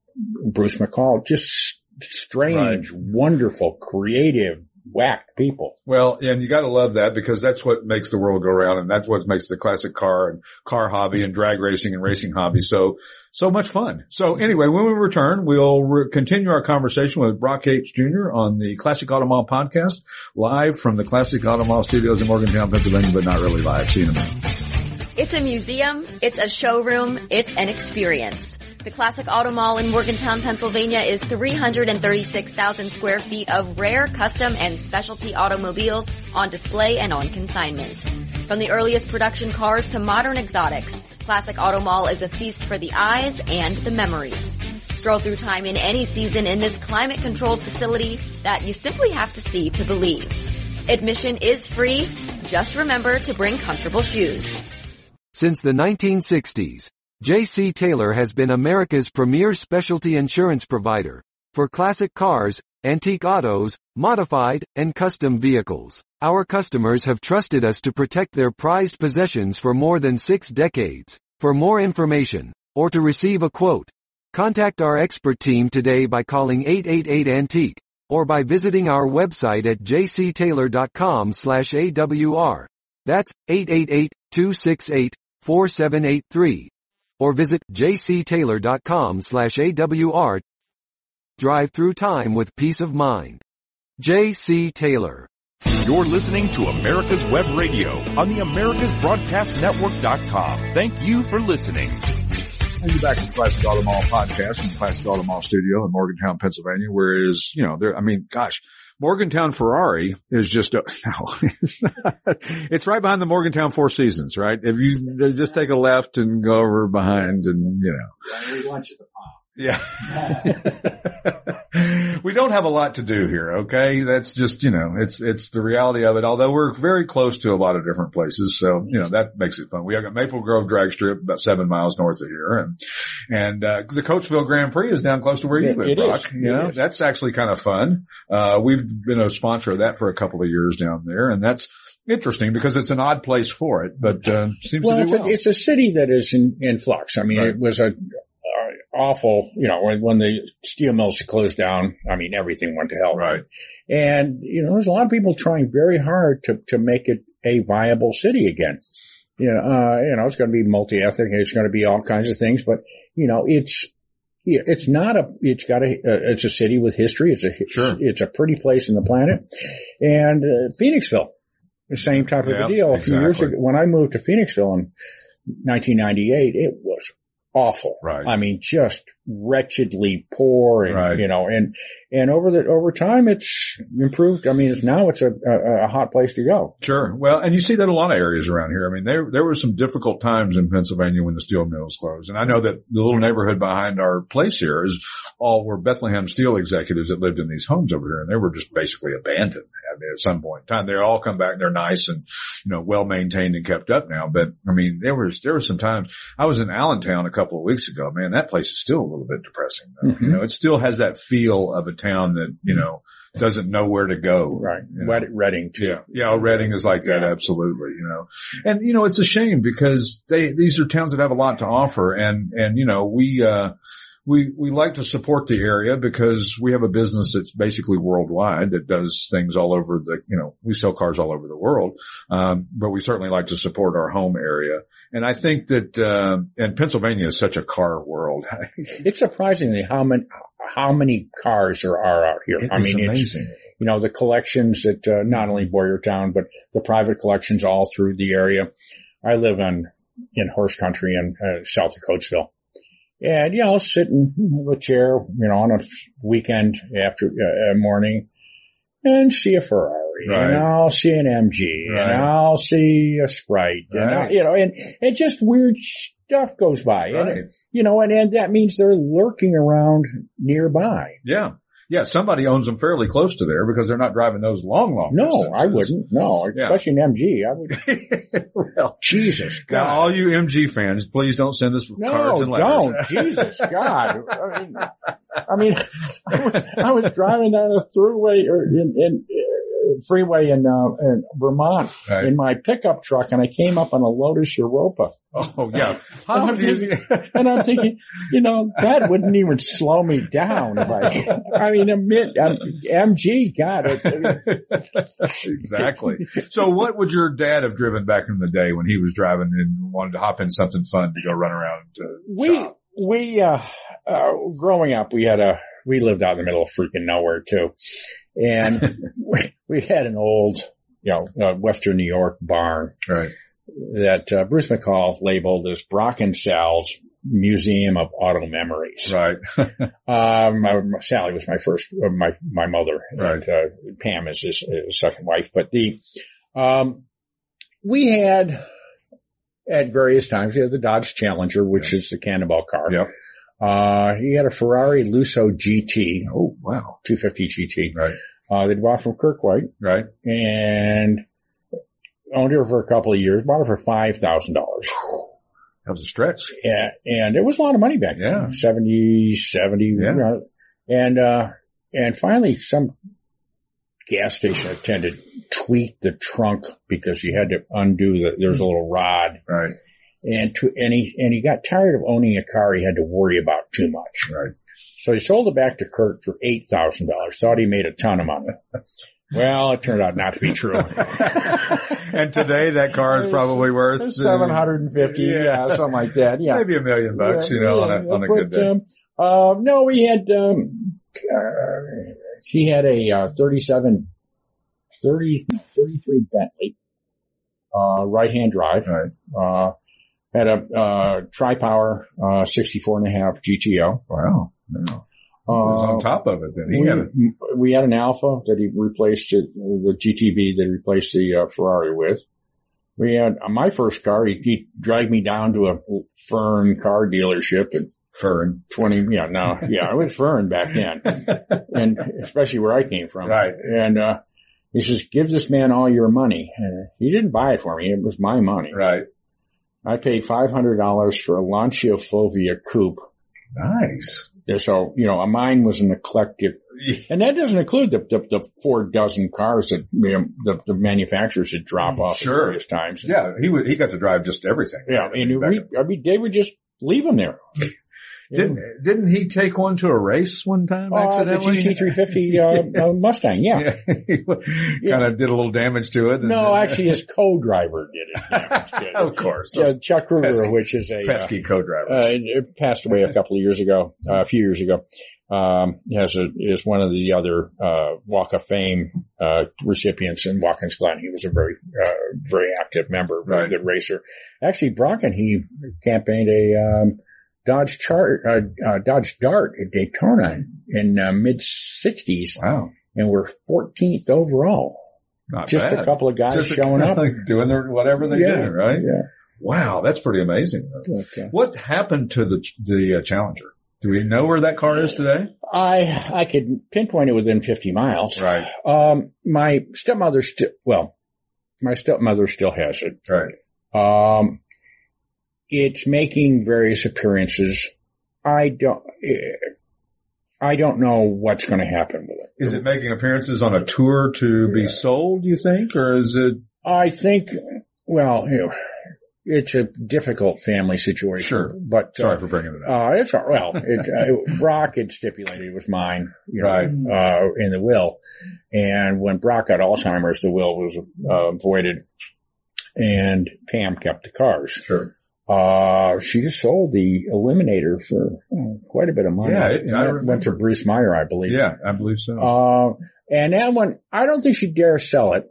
Bruce McCall, just strange, wonderful, creative, whacked people. Well, and you gotta love that because that's what makes the world go round and that's what makes the classic car and car hobby and drag racing and racing hobby so, so much fun. So anyway, when we return, we'll re- continue our conversation with Brock Yates Jr. on the Classic Auto Mall podcast live from the Classic Auto Mall studios in Morgantown, Pennsylvania, but not really live. See you in a minute. It's a museum, it's a showroom, it's an experience. The Classic Auto Mall in Morgantown, Pennsylvania is 336,000 square feet of rare, custom, and specialty automobiles on display and on consignment. From the earliest production cars to modern exotics, Classic Auto Mall is a feast for the eyes and the memories. Stroll through time in any season in this climate controlled facility that you simply have to see to believe. Admission is free. Just remember to bring comfortable shoes. Since the 1960s, J.C. Taylor has been America's premier specialty insurance provider for classic cars, antique autos, modified, and custom vehicles. Our customers have trusted us to protect their prized possessions for more than six decades. For more information, or to receive a quote, contact our expert team today by calling 888-ANTIQUE, or by visiting our website at jctaylor.com slash AWR. That's 888-268-4783. Or visit jctaylor.com slash AWR. Drive through time with peace of mind. J.C. Taylor. You're listening to America's Web Radio on the AmericasBroadcastNetwork.com. Thank you for listening. And you're back to the Classic Auto Mall podcast from the Classic Auto Mall studio in Morgantown, Pennsylvania, whereas, you know, there, I mean, gosh, Morgantown Ferrari is just, a, no, it's, not, it's right behind the Morgantown Four Seasons, right? If you just take a left and go over behind and, you know. Yeah. we don't have a lot to do here. Okay. That's just, you know, it's, it's the reality of it. Although we're very close to a lot of different places. So, you know, that makes it fun. We have got Maple Grove drag strip about seven miles north of here. And, and, uh, the Coatesville Grand Prix is down close to where you It- live, it Brock. is. You know, is. that's actually kind of fun. Uh, we've been a sponsor of that for a couple of years down there and that's interesting because it's an odd place for it, but, uh, seems Well, to it's do a, it's a city that is in, in flux. I mean, Right. it was a, awful, you know, when, when the steel mills closed down, I mean, everything went to hell. right. And, you know, there's a lot of people trying very hard to, to make it a viable city again. You know, uh, you know, it's going to be multi-ethnic. It's going to be all kinds of things, but, you know, it's, it's not a, it's got a, uh, it's a city with history. It's a, Sure. it's a pretty place in the planet. And, uh, Phoenixville, the same type of a deal. A few years ago, when I moved to Phoenixville in 1998, it was awful. Right. I mean, just wretchedly poor and, Right. you know, and, and over the, over time it's improved. I mean, it's, now it's a, a, a hot place to go. Sure. Well, and you see that a lot of areas around here. I mean, there there were some difficult times in Pennsylvania when the steel mills closed, and I know that the little neighborhood behind our place here is all were Bethlehem Steel executives that lived in these homes over here, and they were just basically abandoned. At some point in time, they all come back. They're nice and you know well maintained and kept up now. But I mean, there was there was some times I was in Allentown a couple of weeks ago. Man, that place is still a little bit depressing. Mhm. You know, it still has that feel of a town that you know doesn't know where to go. Right. You know? Reading too. Yeah. Yeah. Reading is like that. Yeah. Absolutely. You know, and you know, it's a shame because they, these are towns that have a lot to offer. And, and, you know, we, uh, we, we like to support the area because we have a business that's basically worldwide that does things all over the, you know, we sell cars all over the world. Um, but we certainly like to support our home area. And I think that, uh, and Pennsylvania is such a car world. It's surprisingly how many, how many cars there are out here. I It's mean, it's, amazing. you know, the collections that, uh, not only Boyertown, but the private collections all through the area. I live in, in horse country in uh, south of Coatesville. And, you know, sitting in a chair, you know, on a weekend after, uh, morning and see a Ferrari Right. and I'll see an MG Right. and I'll see a Sprite and, I, Right. you know, and, and just weird stuff goes by. And, you know, and, and that means they're lurking around nearby. Yeah. Yeah. Somebody owns them fairly close to there because they're not driving those long, long No, distances. I wouldn't. No, Yeah. especially an MG. I would. well, Jesus now, all you MG fans, please don't send us no, cards and letters. don't. Jesus God. I mean, I mean, I was, I was driving down a throughway or in, in freeway in, uh, in Vermont Right. in my pickup truck, and I came up on a Lotus Europa, Oh yeah. And I'm thinking, and I'm thinking, you know, that wouldn't even slow me down if I. I mean, a mid, um, MG, God, it, exactly. So what would your dad have driven back in the day when he was driving and wanted to hop in something fun to go run around to we shop? we uh, uh growing up we had a we lived out in the middle of freaking nowhere too and we, we had an old you know uh, western new york barn Right. that uh, bruce mccall labeled as brock and sal's museum of auto memories Right. um my, sally was my first uh, my my mother Right. and uh, pam is his, his second wife but the um we had at various times we had the dodge challenger which is the cannonball car Yep. Uh, he had a Ferrari Lusso GT, Oh wow. 250 GT, Right. uh, they'd bought from Kirk White. Right. and owned her for a couple of years, bought it for $5,000. That was a stretch. And, and it was a lot of money back Yeah. then. 70, 70, you Yeah. know. and, uh, and finally some gas station attendant tweaked the trunk because you had to undo the, there was a little rod Right. And to, and he and he got tired of owning a car he had to worry about too much. Right. So he sold it back to Kirk for eight thousand dollars. Thought he made a ton of money. Well, it turned out not to be true. and today that car is probably worth uh, seven hundred and fifty, yeah. something like that. Yeah, maybe a million bucks. Yeah, you know, yeah, on a on a but, good day. Um, uh, no, we had um, uh, he had a uh, 37, 30, 33 Bentley, uh, right hand drive. Right. Uh, had a uh, tri-power uh, 64 and a half GTO. Wow. Yeah. He was on Uh, top of it then. He we, had it. we had an Alfa that he replaced it, the GTV that he replaced the uh, Ferrari with. We had uh, my first car. He, he dragged me down to a Fern car dealership at Fern. 20, yeah, no, yeah, it was Fern back then. and especially where I came from. Right. And, uh, he says, give this man all your money. And he didn't buy it for me. It was my money. Right. I paid $500 for a Lancia Fulvia coupe. Nice. So, you know, mine was an eclectic, and that doesn't include the, the, the four dozen cars that you know, the, the manufacturers would drop mm, off Sure. at various times. Yeah, he he got to drive just everything. Yeah. And we, I mean, they would just leave them there. Didn't didn't he take one to a race one time Uh, the accidentally? GT350 uh, uh, Mustang, yeah. kind of did a little damage to it. No, then- actually, his co-driver did it. of course, Yeah, Chuck pesky- which is a uh, pesky co-driver, uh, passed away a couple of years ago, uh, a few years ago. Um, has a, is one of the other, uh, Walk of Fame, uh, recipients in Watkins Glen. He was a very, uh, very active member, very Right. good racer. Actually, Bronken, he campaigned a, um, Dodge Chart, uh, uh, Dodge Dart at Daytona in uh, mid sixties wow, and we're 14th overall. not Just bad. a couple of guys Just a- showing up. doing their, whatever they Yeah, do, right? Yeah. Wow, that's pretty amazing. But, uh, What happened to the the uh, Challenger? Do we know where that car is today? I I could pinpoint it within 50 miles. Right, Um, my stepmother still, well, my stepmother still has it. right. Um, it's making various appearances. I don't, I don't know what's going to happen with it. Is it making appearances on a tour to be sold? You think, or is it? I think, well, it's a difficult family situation. Sure. But, uh, Sorry for bringing it up. Uh, it's all, well, it, uh, Brock had stipulated it was mine, you know, Right. uh, in the will. And when Brock got Alzheimer's, the will was, uh, voided and Pam kept the cars. Sure. Uh, she just sold the Eliminator for uh, quite a bit of money. Yeah, it- I went to. Bruce Meyer, I believe. Yeah, I believe so. Uh, and that one, I don't think she dare sell it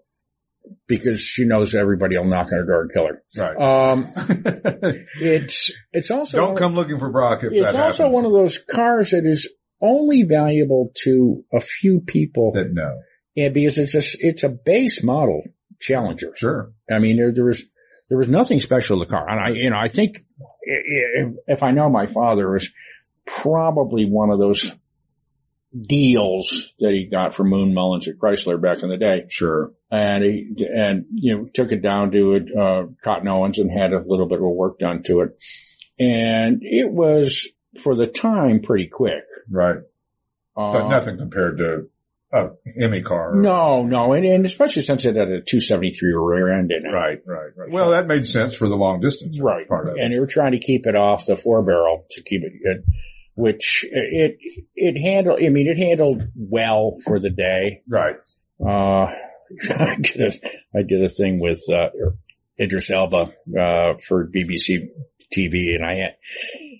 because she knows everybody will knock on her door and kill her. right. Um, it's, it's also, Don't come looking for Brock if it's also happens. one of those cars that is only valuable to a few people that no. and because it's a, it's a base model Challenger. Sure. I mean, there, there was, there was nothing special to the car. And I, you know, I think i- i- if I know my father was probably one of those deals that he got from Moon Mullins at Chrysler back in the day. Sure. And he, and, you know, took it down to it, uh, Cotton Owens and had a little bit of work done to it. And it was for the time pretty quick. Right. But Uh, nothing compared to a Hemi car. No, no. And, and especially since it had a 273 rear end in it. Right, right, right. Well, that made sense for the long distance Right. part of it. And they were trying to keep it off the four barrel to keep it good, which it, it handled, I mean, it handled well for the day. Right. Uh, I did a, I did a thing with, uh, Idris Elba, uh, for BBC TV and I had,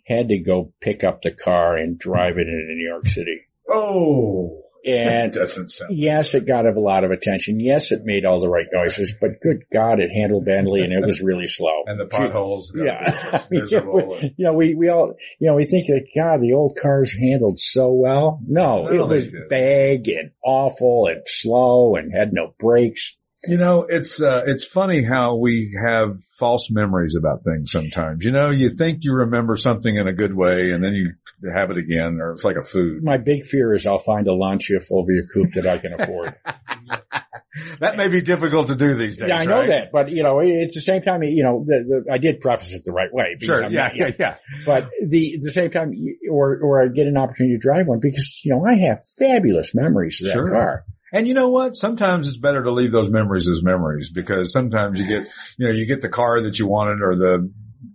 had to go pick up the car and drive it into New York City. Oh. And doesn't sound. Yes, it got a lot of attention. Yes, it made all the right noises, but good God, it handled badly and it was really slow. And the potholes. Yeah. just I mean, miserable. you know, we, we all, you know, we think that, God, the old cars handled so well. No, No, it was vague and awful and slow and had no brakes. You know, it's, uh, it's funny how we have false memories about things sometimes. You know, you think you remember something in a good way and then you have it again or it's like a food. My big fear is I'll find a Lancia Fulvia coupe that I can afford. That may be difficult to do these days. yeah, I know right? that, but you know, it's the same time, you know, the, the, I did preface it the right way. Sure. I'm Yeah, yeah, yeah. But the the same time, or or I get an opportunity to drive one because you know I have fabulous memories of that Sure. car. And you know what? Sometimes it's better to leave those memories as memories because sometimes you get, you know, you get the car that you wanted or the,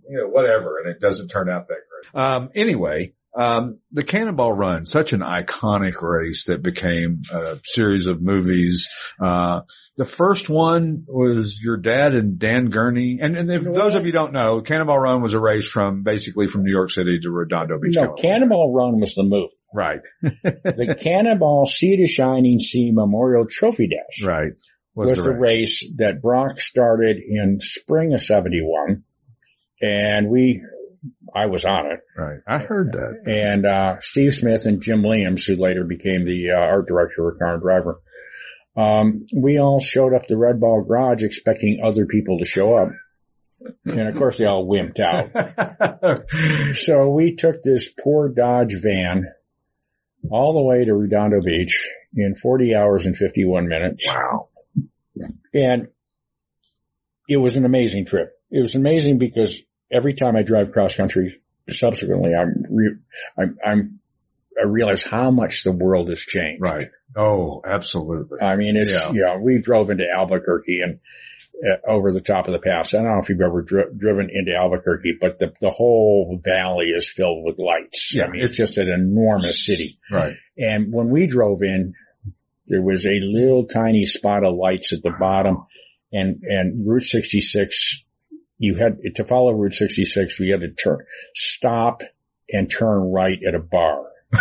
you know, whatever, and it doesn't turn out that great. Um, anyway, um, the Cannonball Run, such an iconic race that became a series of movies. Uh, the first one was your dad and Dan Gurney. And, and if those of you don't know, Cannonball Run was a race from basically from New York City to Redondo Beach. No, California. Cannonball Run was the movie. Right. The Cannonball Sea to Shining Sea Memorial Trophy Dash right. was, the, race. that Brock started in spring of 71. And we, I was on it. Right. I heard that. And, uh, Steve Smith and Jim Williams, who later became the uh, art director of Car and Driver, um, we all showed up to Red Ball Garage expecting other people to show up. And of course they all wimped out. So we took this poor Dodge van all the way to Redondo Beach in 40 hours and 51 minutes. wow. And it was an amazing trip. It was amazing because every time I drive cross country subsequently, I'm, re- I'm, I'm, I realize how much the world has changed. Right. Oh, absolutely. I mean, it's, Yeah. you know, we drove into Albuquerque and Uh, over the top of the pass. I don't know if you've ever dri- driven into Albuquerque, but the, the whole valley is filled with lights. Yeah, I mean, it's just an enormous city. Right. And when we drove in, there was a little tiny spot of lights at the bottom and, and Route 66, you had to follow Route 66, we had to turn, stop and turn right at a bar.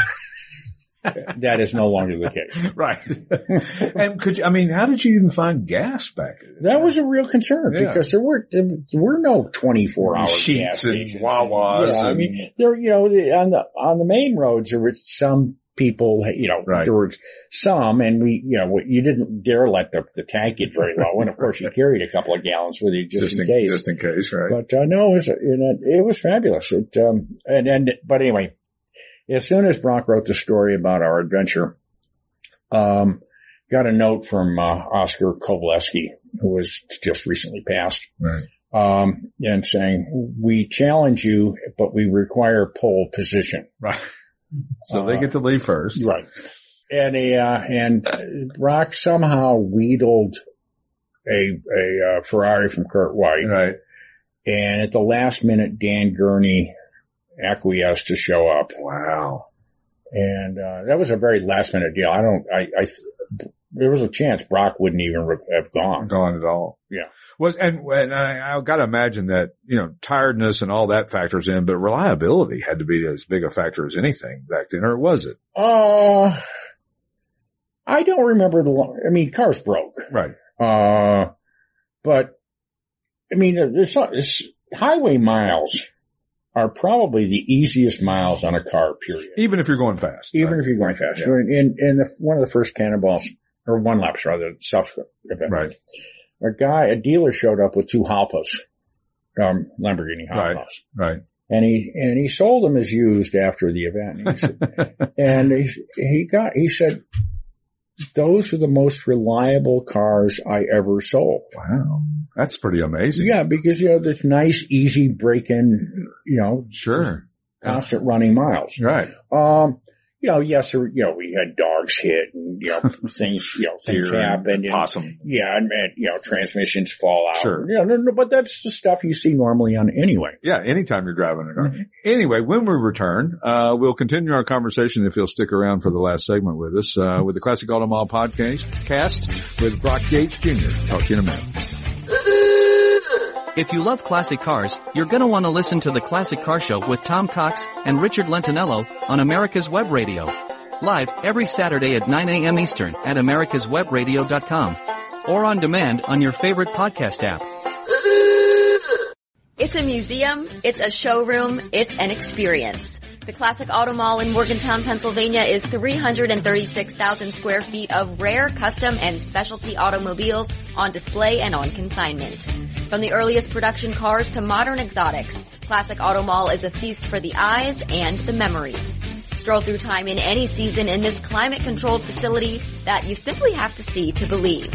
that is no longer the case. Right. and could you, I mean, how did you even find gas back then? That was a real concern Yeah. because there were there were no twenty four hour Sheets gas and stations. Wawas Yeah, I mean, there you know on the on the main roads there were some people you know Right. there were some and we you know you didn't dare let the, the tank get very low and of course you carried a couple of gallons with you just, in, case. Just in case, right? But uh, no, it was it, it was fabulous. It um and and but anyway, as soon as Brock wrote the story about our adventure, um, got a note from uh, Oscar Koveleski, who was just recently passed, right. um, and saying we challenge you, but we require pole position. Right. So they Uh, get to leave first. Right. And a, uh, and Brock somehow wheedled a, a, uh, Ferrari from Kirk White. Right. And at the last minute, Dan Gurney acquiesced to show up. Wow. And, uh, that was a very last minute deal. I don't, I, I, there was a chance Brock wouldn't even have gone. Gone at all. Yeah. Was and and I, I got to imagine that you know tiredness and all that factors in, but reliability had to be as big a factor as anything back then, or was it? Uh, I don't remember the, lo- I mean, cars broke. Right. Uh, but I mean, there's, there's highway miles are probably the easiest miles on a car, period. Even if you're going fast. Even right? if you're going fast. Yeah. In, in the, one of the first cannonballs, or one laps rather, subsequent event. Right. A guy, a dealer showed up with two Jalpas, um, Lamborghini Jalpas. Right. Right. And he, and he sold them as used after the event. And he said, and he, he got, he said, those are the most reliable cars I ever sold. Wow. That's pretty amazing. Yeah, because you know there's nice, easy break-in, you know, Sure. constant running miles. Right. Um, you know, yes, there, you know, we had dogs hit and you know things, you know, things happen. And, Possum. yeah, and, and you know, transmissions fall out. Sure. You know, no, no, but that's the stuff you see normally on anyway. Yeah, anytime you're driving a car. Mm-hmm. Anyway, when we return, uh, we'll continue our conversation if you'll stick around for the last segment with us, uh, with the Classic Auto Mall podcast cast with Brock Yates Jr. Talk to you in a minute. If you love classic cars, you're gonna want to listen to the Classic Car Show with Tom Cox and Richard Lentinello on America's Web Radio. Live every Saturday at 9 a.m. Eastern at americaswebradio.com or on demand on your favorite podcast app. It's a museum, it's a showroom, it's an experience. The Classic Auto Mall in Morgantown, Pennsylvania is 336,000 square feet of rare, custom, and specialty automobiles on display and on consignment. From the earliest production cars to modern exotics, Classic Auto Mall is a feast for the eyes and the memories. Stroll through time in any season in this climate-controlled facility that you simply have to see to believe.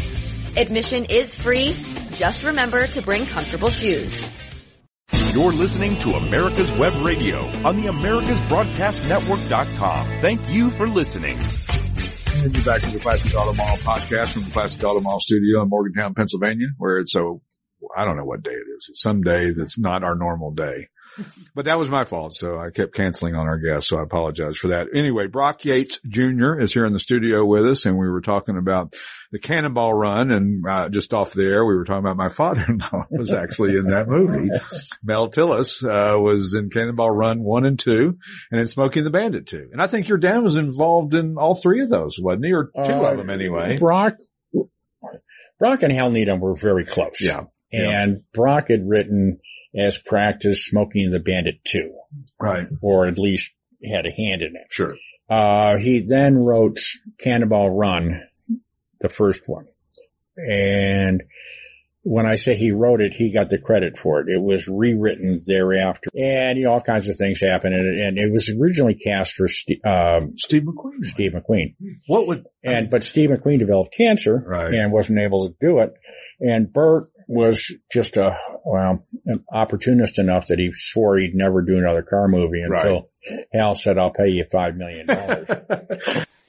Admission is free. Just remember to bring comfortable shoes. You're listening to America's Web Radio on the AmericasBroadcastNetwork.com. Thank you for listening. And you're back to the Classic Auto Mall podcast from the Classic Auto Mall studio in Morgantown, Pennsylvania, where it's so I don't know what day it is. It's some day that's not our normal day. But that was my fault. So I kept canceling on our guests. So I apologize for that. Anyway, Brock Yates Jr. is here in the studio with us and we were talking about the Cannonball Run and uh, just off the air, we were talking about my father-in-law was actually in that movie. Mel Tillis, uh, was in Cannonball Run one and two and in Smokey and the Bandit two. And I think your dad was involved in all three of those, wasn't he? Or two Uh, of them anyway. Brock, Brock and Hal Needham were very close. Yeah. Yeah. And Brock had written as practice Smokey and the Bandit 2, Right. or at least had a hand in it. Sure. Uh, he then wrote Cannonball Run, the first one. And when I say he wrote it, he got the credit for it. It was rewritten thereafter. And, you know, all kinds of things happened. And, and it was originally cast for Ste um, Steve McQueen. Steve McQueen. What would, And, but Steve McQueen developed cancer Right. and wasn't able to do it. And Bert was just a, well, an opportunist enough that he swore he'd never do another car movie until Hal said, I'll pay you five million dollars.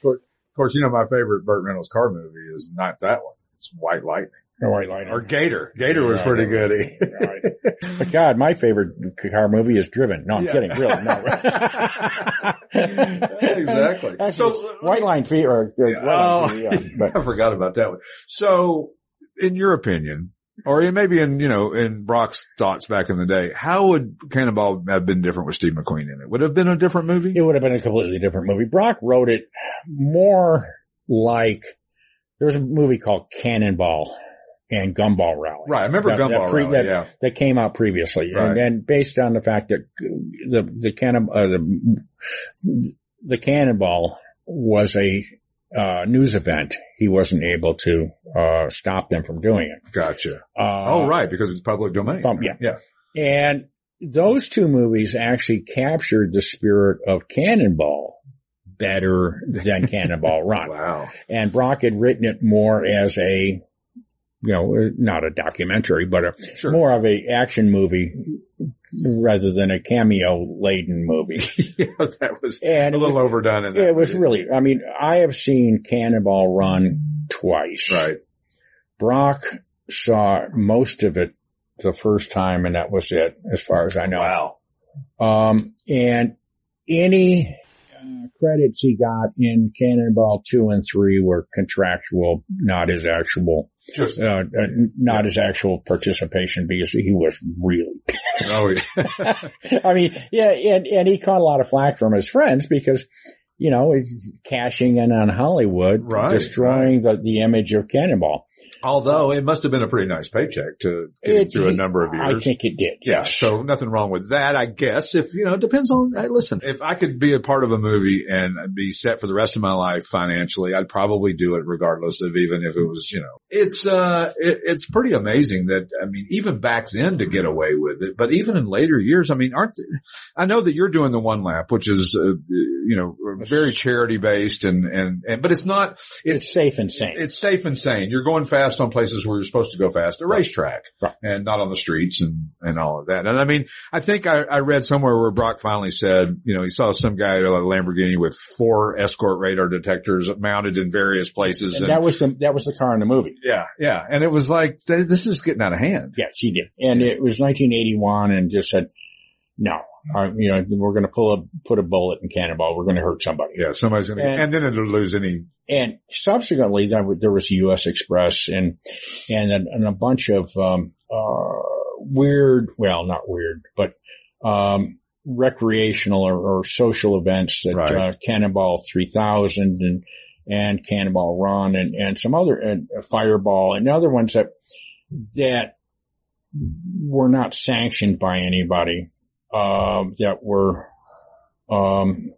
of course, you know, my favorite Burt Reynolds car movie is not that one. It's White Lightning No white line. or Gator. Gator was Yeah, pretty good. Right. But God, my favorite car movie is Driven. No, I'm Yeah. kidding. Really, no. Exactly. Actually, So- White Line or, or Yeah. Oh, Fee, yeah. I forgot about that one. So in your opinion, or maybe in, you know, in Brock's thoughts back in the day, how would Cannonball have been different with Steve McQueen in it? Would it have been a different movie? it would have been a completely different movie. Brock wrote it more like there was a movie called Cannonball and Gumball Rally. Right. I remember That- that Gumball pre- Rally, that- yeah. that came out previously, Right. and, and based on the fact that the the cannon uh, the the cannonball was a uh, news event, he wasn't able to uh, stop them from doing it. Gotcha. Uh, oh, right. Because it's public domain. Yeah. Yeah. and those two movies actually captured the spirit of Cannonball better than Cannonball Run. Wow. And Brock had written it more as a, you know, not a documentary, but a Sure. more of a action movie rather than a cameo laden movie. yeah, that was And a it little was, overdone in that. it was really, I mean, I have seen Cannonball Run twice. Right. Brock saw most of it the first time and that was it as far as I know. Wow. Um, and any uh, credits he got in Cannonball 2 and 3 were contractual, not his actual, Just, uh, uh, not his actual participation because he was really, oh, yeah. I mean, yeah, and, and he caught a lot of flack from his friends because, you know, he's cashing in on Hollywood, Right, destroying the, the image of Cannonball. Although it must have been a pretty nice paycheck to get It- through a number of years. I think it did. Yeah, yes. so nothing wrong with that, I guess. If, you know, it depends on, hey, listen, if I could be a part of a movie and be set for the rest of my life financially, I'd probably do it regardless of even if it was, you know, it's, uh, it, it's pretty amazing that, I mean, even back then to get away with it, but even in later years, I mean, aren't, I know that you're doing the one lap, which is, uh, you know, very charity based and, and, and, but it's not, it's, it's safe and sane. it's safe and sane. You're going fast on places where you're supposed to go fast, a racetrack, Right. and not on the streets and, and all of that. And I mean, I think I, I read somewhere where Brock finally said, you know, he saw some guy at a Lamborghini with four escort radar detectors mounted in various places. and And, that was the, that was the car in the movie. yeah, yeah. And it was like, this is getting out of hand. Yeah, he did. And it was 1981 and just said, no, uh, you know, we're going to pull a, put a bullet in cannonball. We're going to hurt somebody. Yeah, somebody's going to, And- and then it'll lose any, And subsequently there was, there was U.S. Express and, and, a, and a bunch of, um, uh, weird, well, not weird, but, um, recreational or, or social events that, Right. uh, Cannonball 3000 and, and Cannonball Run and, and some other, and Fireball and other ones that, that were not sanctioned by anybody, um, that were, um,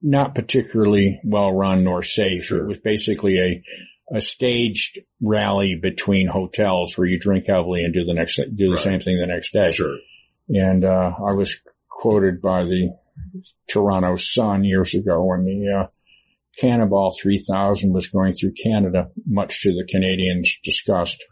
not particularly well run nor safe. It was basically a, a staged rally between hotels where you drink heavily and do the next, do the Right. same thing the next day. sure. And, uh, I was quoted by the Toronto Sun years ago when the, uh, Cannonball 3000 was going through Canada, much to the Canadians' disgust.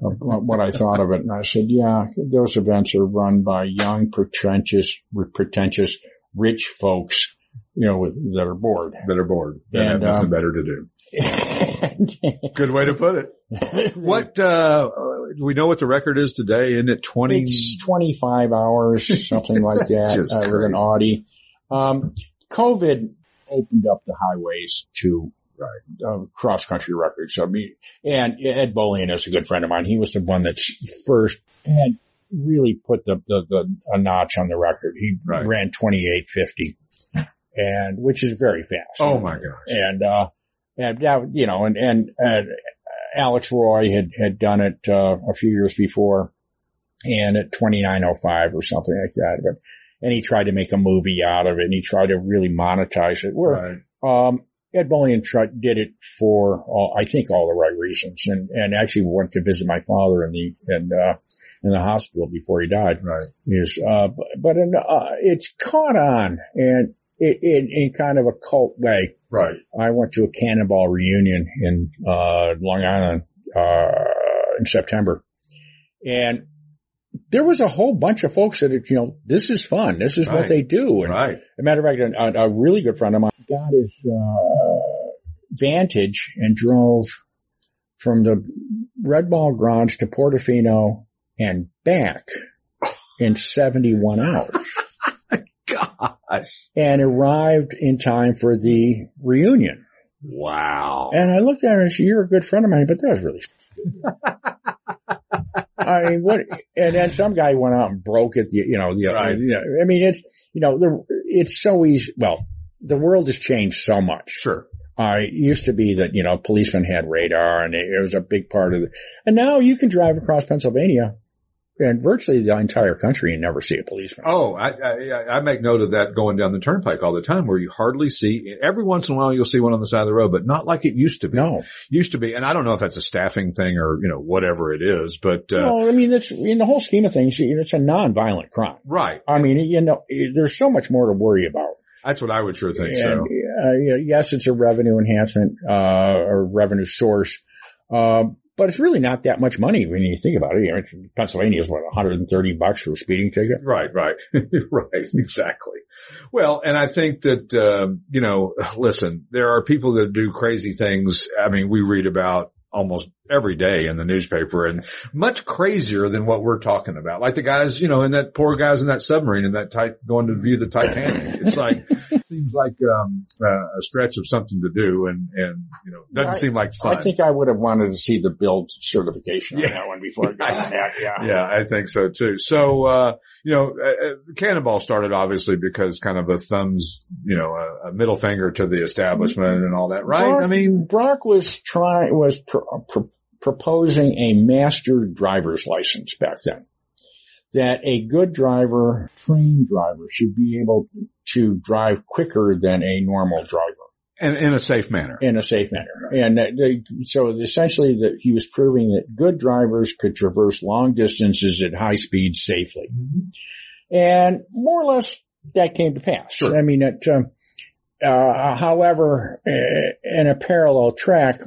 What I thought of it. And I said, yeah, those events are run by young, pretentious, pretentious, rich folks, you know, with, that are bored. That are bored. That have And, nothing um, better to do. Good way to put it. What, uh, we know what the record is today? Isn't it 20? It's 25 hours, something like that, uh, with an. Audi. Um, COVID opened up the highways to uh, cross country records. So, I mean, and Ed Bolian is a good friend of mine. He was the one that's first had really put the, the, the a notch on the record. He Right. ran 2850 and which is very fast. Oh my gosh. And, uh, and now, you know, and, and, uh, Alex Roy had, had done it, uh, a few years before and at 2905 or something like that. But, and he tried to make a movie out of it and he tried to really monetize it. Where, Right. um, Ed Bolian tried, did it for all, I think all the right reasons and, and actually went to visit my father in the, in, uh, in the hospital before he died. Right. Is, uh, but, but in, uh, it's caught on and it, in, in kind of a cult way. Right. I went to a cannonball reunion in, uh, Long Island, uh, in September and there was a whole bunch of folks that, you know, this is fun. This is Right. what they do. And Right. as a matter of fact, a, a really good friend of mine got his uh, Vantage and drove from the Red Ball Garage to Portofino and back in 71 hours Gosh. and arrived in time for the reunion. Wow. And I looked at her and said, you're a good friend of mine, but that was really I mean, what, and then some guy went out and broke it, you know, the, Right. you know, I mean, it's, you know, the, it's so easy. Well, the world has changed so much. Sure. Uh, it used to be that, you know, policemen had radar and it, it was a big part of it. And now you can drive across Pennsylvania and virtually the entire country and never see a policeman. Oh, I, I, I make note of that going down the turnpike all the time where you hardly see, every once in a while you'll see one on the side of the road, but not like it used to be. No. Used to be. And I don't know if that's a staffing thing or, you know, whatever it is, but, uh, no, I mean, that's in the whole scheme of things, it's a non-violent crime. right. I mean, you know, there's so much more to worry about. That's what I would sure think And, so. uh, yes, it's a revenue enhancement, uh, or revenue source. Um, but it's really not that much money when you think about it. You know, Pennsylvania is what, 130 bucks for a speeding ticket? Right, right, right, exactly. Well, and I think that, um, you know, listen, there are people that do crazy things. I mean, we read about almost every day in the newspaper and much crazier than what we're talking about. Like the guys, you know, and that poor guys in that submarine and that type going to view the Titanic. It's like, seems like, um, uh, a stretch of something to do and, and, you know, doesn't I- seem like fun. I think I would have wanted to see the build certification on that one before I got on that. Yeah. Yeah, I think so too. So, uh, you know, uh, uh, Cannonball started obviously because kind of a thumbs, you know, a, a middle finger to the establishment and all that, right? Brock, I mean, Brock was trying, was pro- pro- proposing a master driver's license back then. That a good driver, trained driver should be able to drive quicker than a normal driver and in a safe manner. in a safe manner. And they, so essentially that he was proving that good drivers could traverse long distances at high speeds safely. And more or less that came to pass. Sure. I mean, it, um, uh, however, uh, in a parallel track,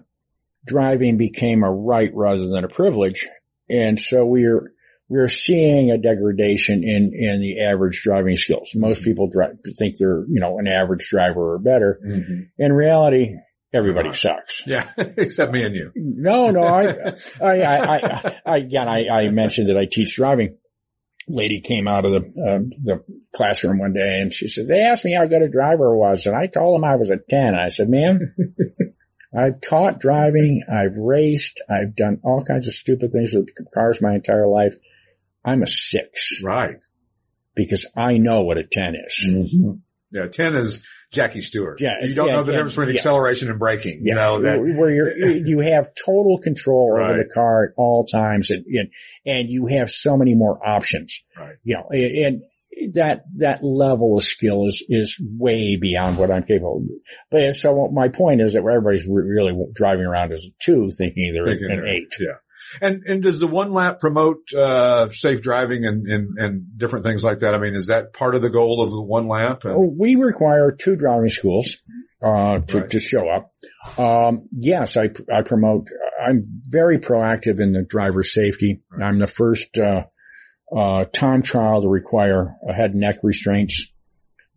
driving became a right rather than a privilege. And so we're, we're seeing a degradation in, in the average driving skills. Most people drive, think they're, you know, an average driver or better. In reality, everybody sucks. Yeah, except me and you. No, no, I, I, I, I, again, I, I mentioned that I teach driving. Lady came out of the, um, the classroom one day and she said, they asked me how good a driver I was and I told them I was a 10. I said, ma'am, I've taught driving. I've raced. I've done all kinds of stupid things with cars my entire life. I'm a six Right. because I know what a 10 is. Mm-hmm. Yeah. 10 is Jackie Stewart. Yeah, You don't yeah, know the yeah, difference between acceleration and braking. You know that. where you're, you have total control over the car at all times and, and, and you have so many more options. Right. You know, and, and that, that level of skill is, is way beyond what I'm capable of. But so my point is that everybody's really driving around as a two thinking they're Thinking an they're- eight. Yeah. And, and does the one lap promote, uh, safe driving and, and, and different things like that? I mean, is that part of the goal of the one lap? Oh, We require two driving schools uh, to, Right. to show up. Um, yes, I, I promote. I'm very proactive in the driver safety. I'm the first uh, uh, time trial to require a head and neck restraints.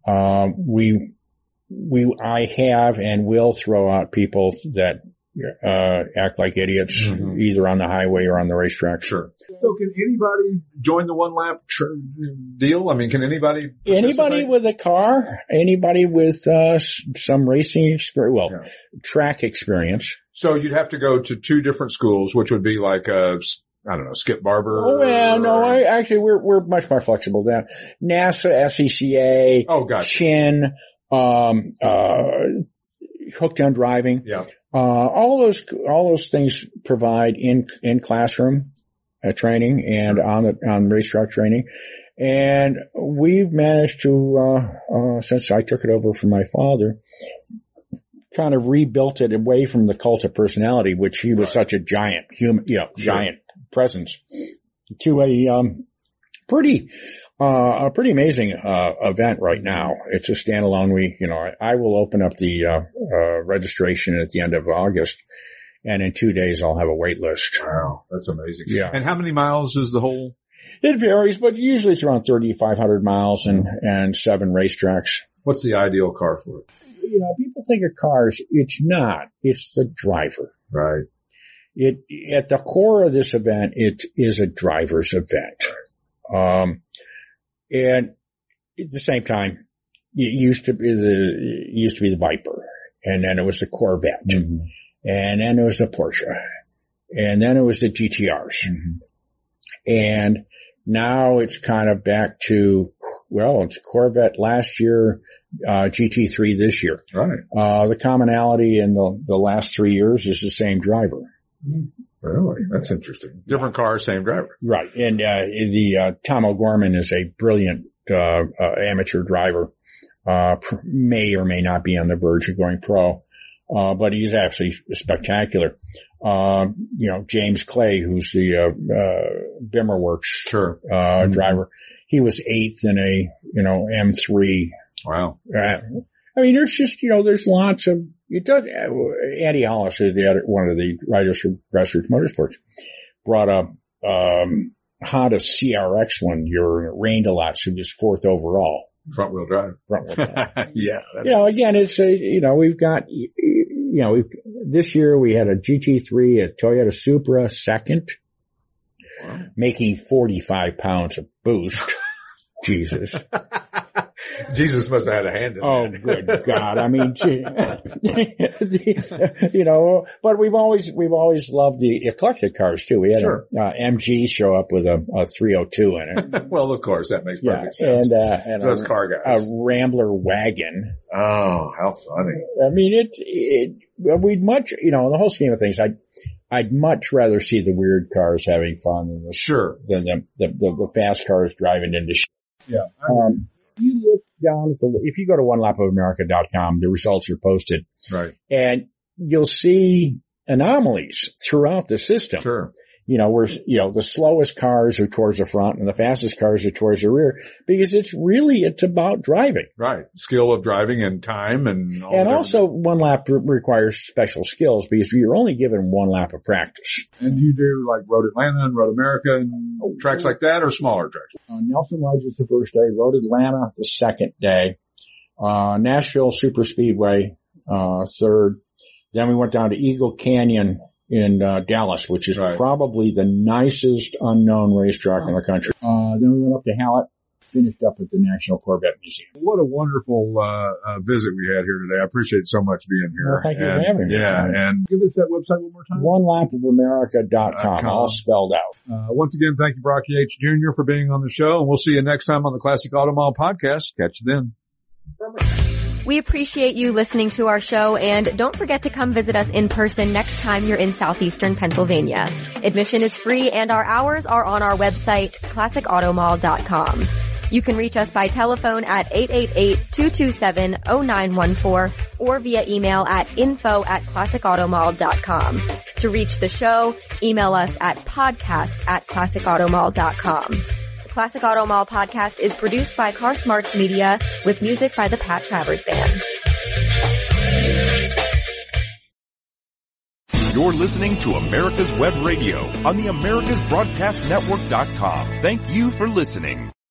Uh, we we I have and will throw out people that uh, act like idiots Mhm. either on the highway or on the racetrack. Sure. So can anybody join the one lap tr- deal? I mean, can anybody? Anybody with a car, anybody with uh, some racing experience, well, Yeah. track experience. So you'd have to go to two different schools, which would be like uh I don't know, Skip Barber. Oh well, no, I actually we're we're much more flexible than NASA, SCCA, Oh, gotcha. Chin, um, uh, hooked on driving. Yeah. Uh, all those, all those things provide in, in classroom uh, training and on the, on racetrack training. And we've managed to, uh, uh, since I took it over from my father, kind of rebuilt it away from the cult of personality, which he was such a giant human, you know, Sure. giant presence to a, um, pretty, uh, a pretty amazing, uh, event right now. It's a standalone. We, you know, I, I will open up the, uh, uh, registration at the end of August and in two days I'll have a wait list. Wow, that's amazing. Yeah. And how many miles is the whole? It varies, but usually it's around 3,500 miles and, and seven racetracks. What's the ideal car for it? You know, people think of cars. It's not. It's the driver. Right. It, at the core of this event, it is a driver's event. Um, and at the same time, it used to be the, it used to be the Viper and then it was the Corvette Mm-hmm. and then it was the Porsche and then it was the GTRs. And now it's kind of back to, well, it's Corvette last year, uh, GT3 this year. Right. Uh, the commonality in the, the last three years is the same driver. Really? That's interesting. Different car, same driver. Right. And, uh, the, uh, Tom O'Gorman is a brilliant, uh, uh, amateur driver, uh, pr- may or may not be on the verge of going pro. Uh, but he's actually spectacular. Uh, you know, James Clay, who's the, uh, uh, BimmerWorld, Sure. uh, Mhm. driver. He was eighth in a, you know, M3 Wow. Uh, I mean, there's just, you know, there's lots of, it does, uh, Andy Hollis is the other, one of the writers for Grassroots Motorsports brought up, um, Honda CRX one year and it rained a lot, so he was fourth overall. Front wheel drive. Front wheel drive. yeah. you know, again, it's a, you know, we've got, you know, we've, this year we had a GT3, a Toyota Supra second, making 45 pounds of boost. Jesus. Jesus must have had a hand in it. Oh, that. good God. I mean, gee, you know, but we've always, we've always loved the eclectic cars too. We had Sure. a, uh, MG show up with a, a 302 in it. well, of course, that makes yeah. perfect sense. And, uh, and Those a, car a. Rambler wagon. oh, how funny. I mean, it, it, we'd much, you know, in the whole scheme of things, I'd, I'd much rather see the weird cars having fun than the, Sure. than the, the, the, the fast cars driving into shit. Yeah. Um, you look down at the, if you go to onelapofamerica.com, the results are posted Right. and you'll see anomalies throughout the system. Sure. You know, where, you know, the slowest cars are towards the front and the fastest cars are towards the rear because it's really, it's about driving. Right. Skill of driving and time and all the And different- also one lap re- requires special skills because you're only given one lap of practice. And you do like Road Atlanta and Road America and tracks like that or smaller tracks? Uh, Nelson Ledge was the first day, Road Atlanta the second day, uh, Nashville Super Speedway, uh, third. Then we went down to Eagle Canyon in, uh, Dallas, which is Right. probably the nicest unknown racetrack in the country. Uh, then we went up to Hallett, finished up at the National Corvette Museum. What a wonderful uh, uh, visit we had here today. I appreciate so much being here. Well, thank you for having me. Yeah, and give us that website one more time. OneLapOfAmerica.com, com. all spelled out. Uh, once again, thank you, Brock Yates Jr. for being on the show, and we'll see you next time on the Classic Auto Mall podcast. Catch you then. We appreciate you listening to our show and don't forget to come visit us in person next time you're in southeastern Pennsylvania. Admission is free and our hours are on our website, classicautomall.com. You can reach us by telephone at 888-227-0914 or via email at info at classicautomall.com. To reach the show, email us at podcast at classicautomall.com. Classic Auto Mall podcast is produced by Car Smarts Media with music by the Pat Travers Band. You're listening to America's Web Radio on the AmericasBroadcastNetwork.com. Thank you for listening.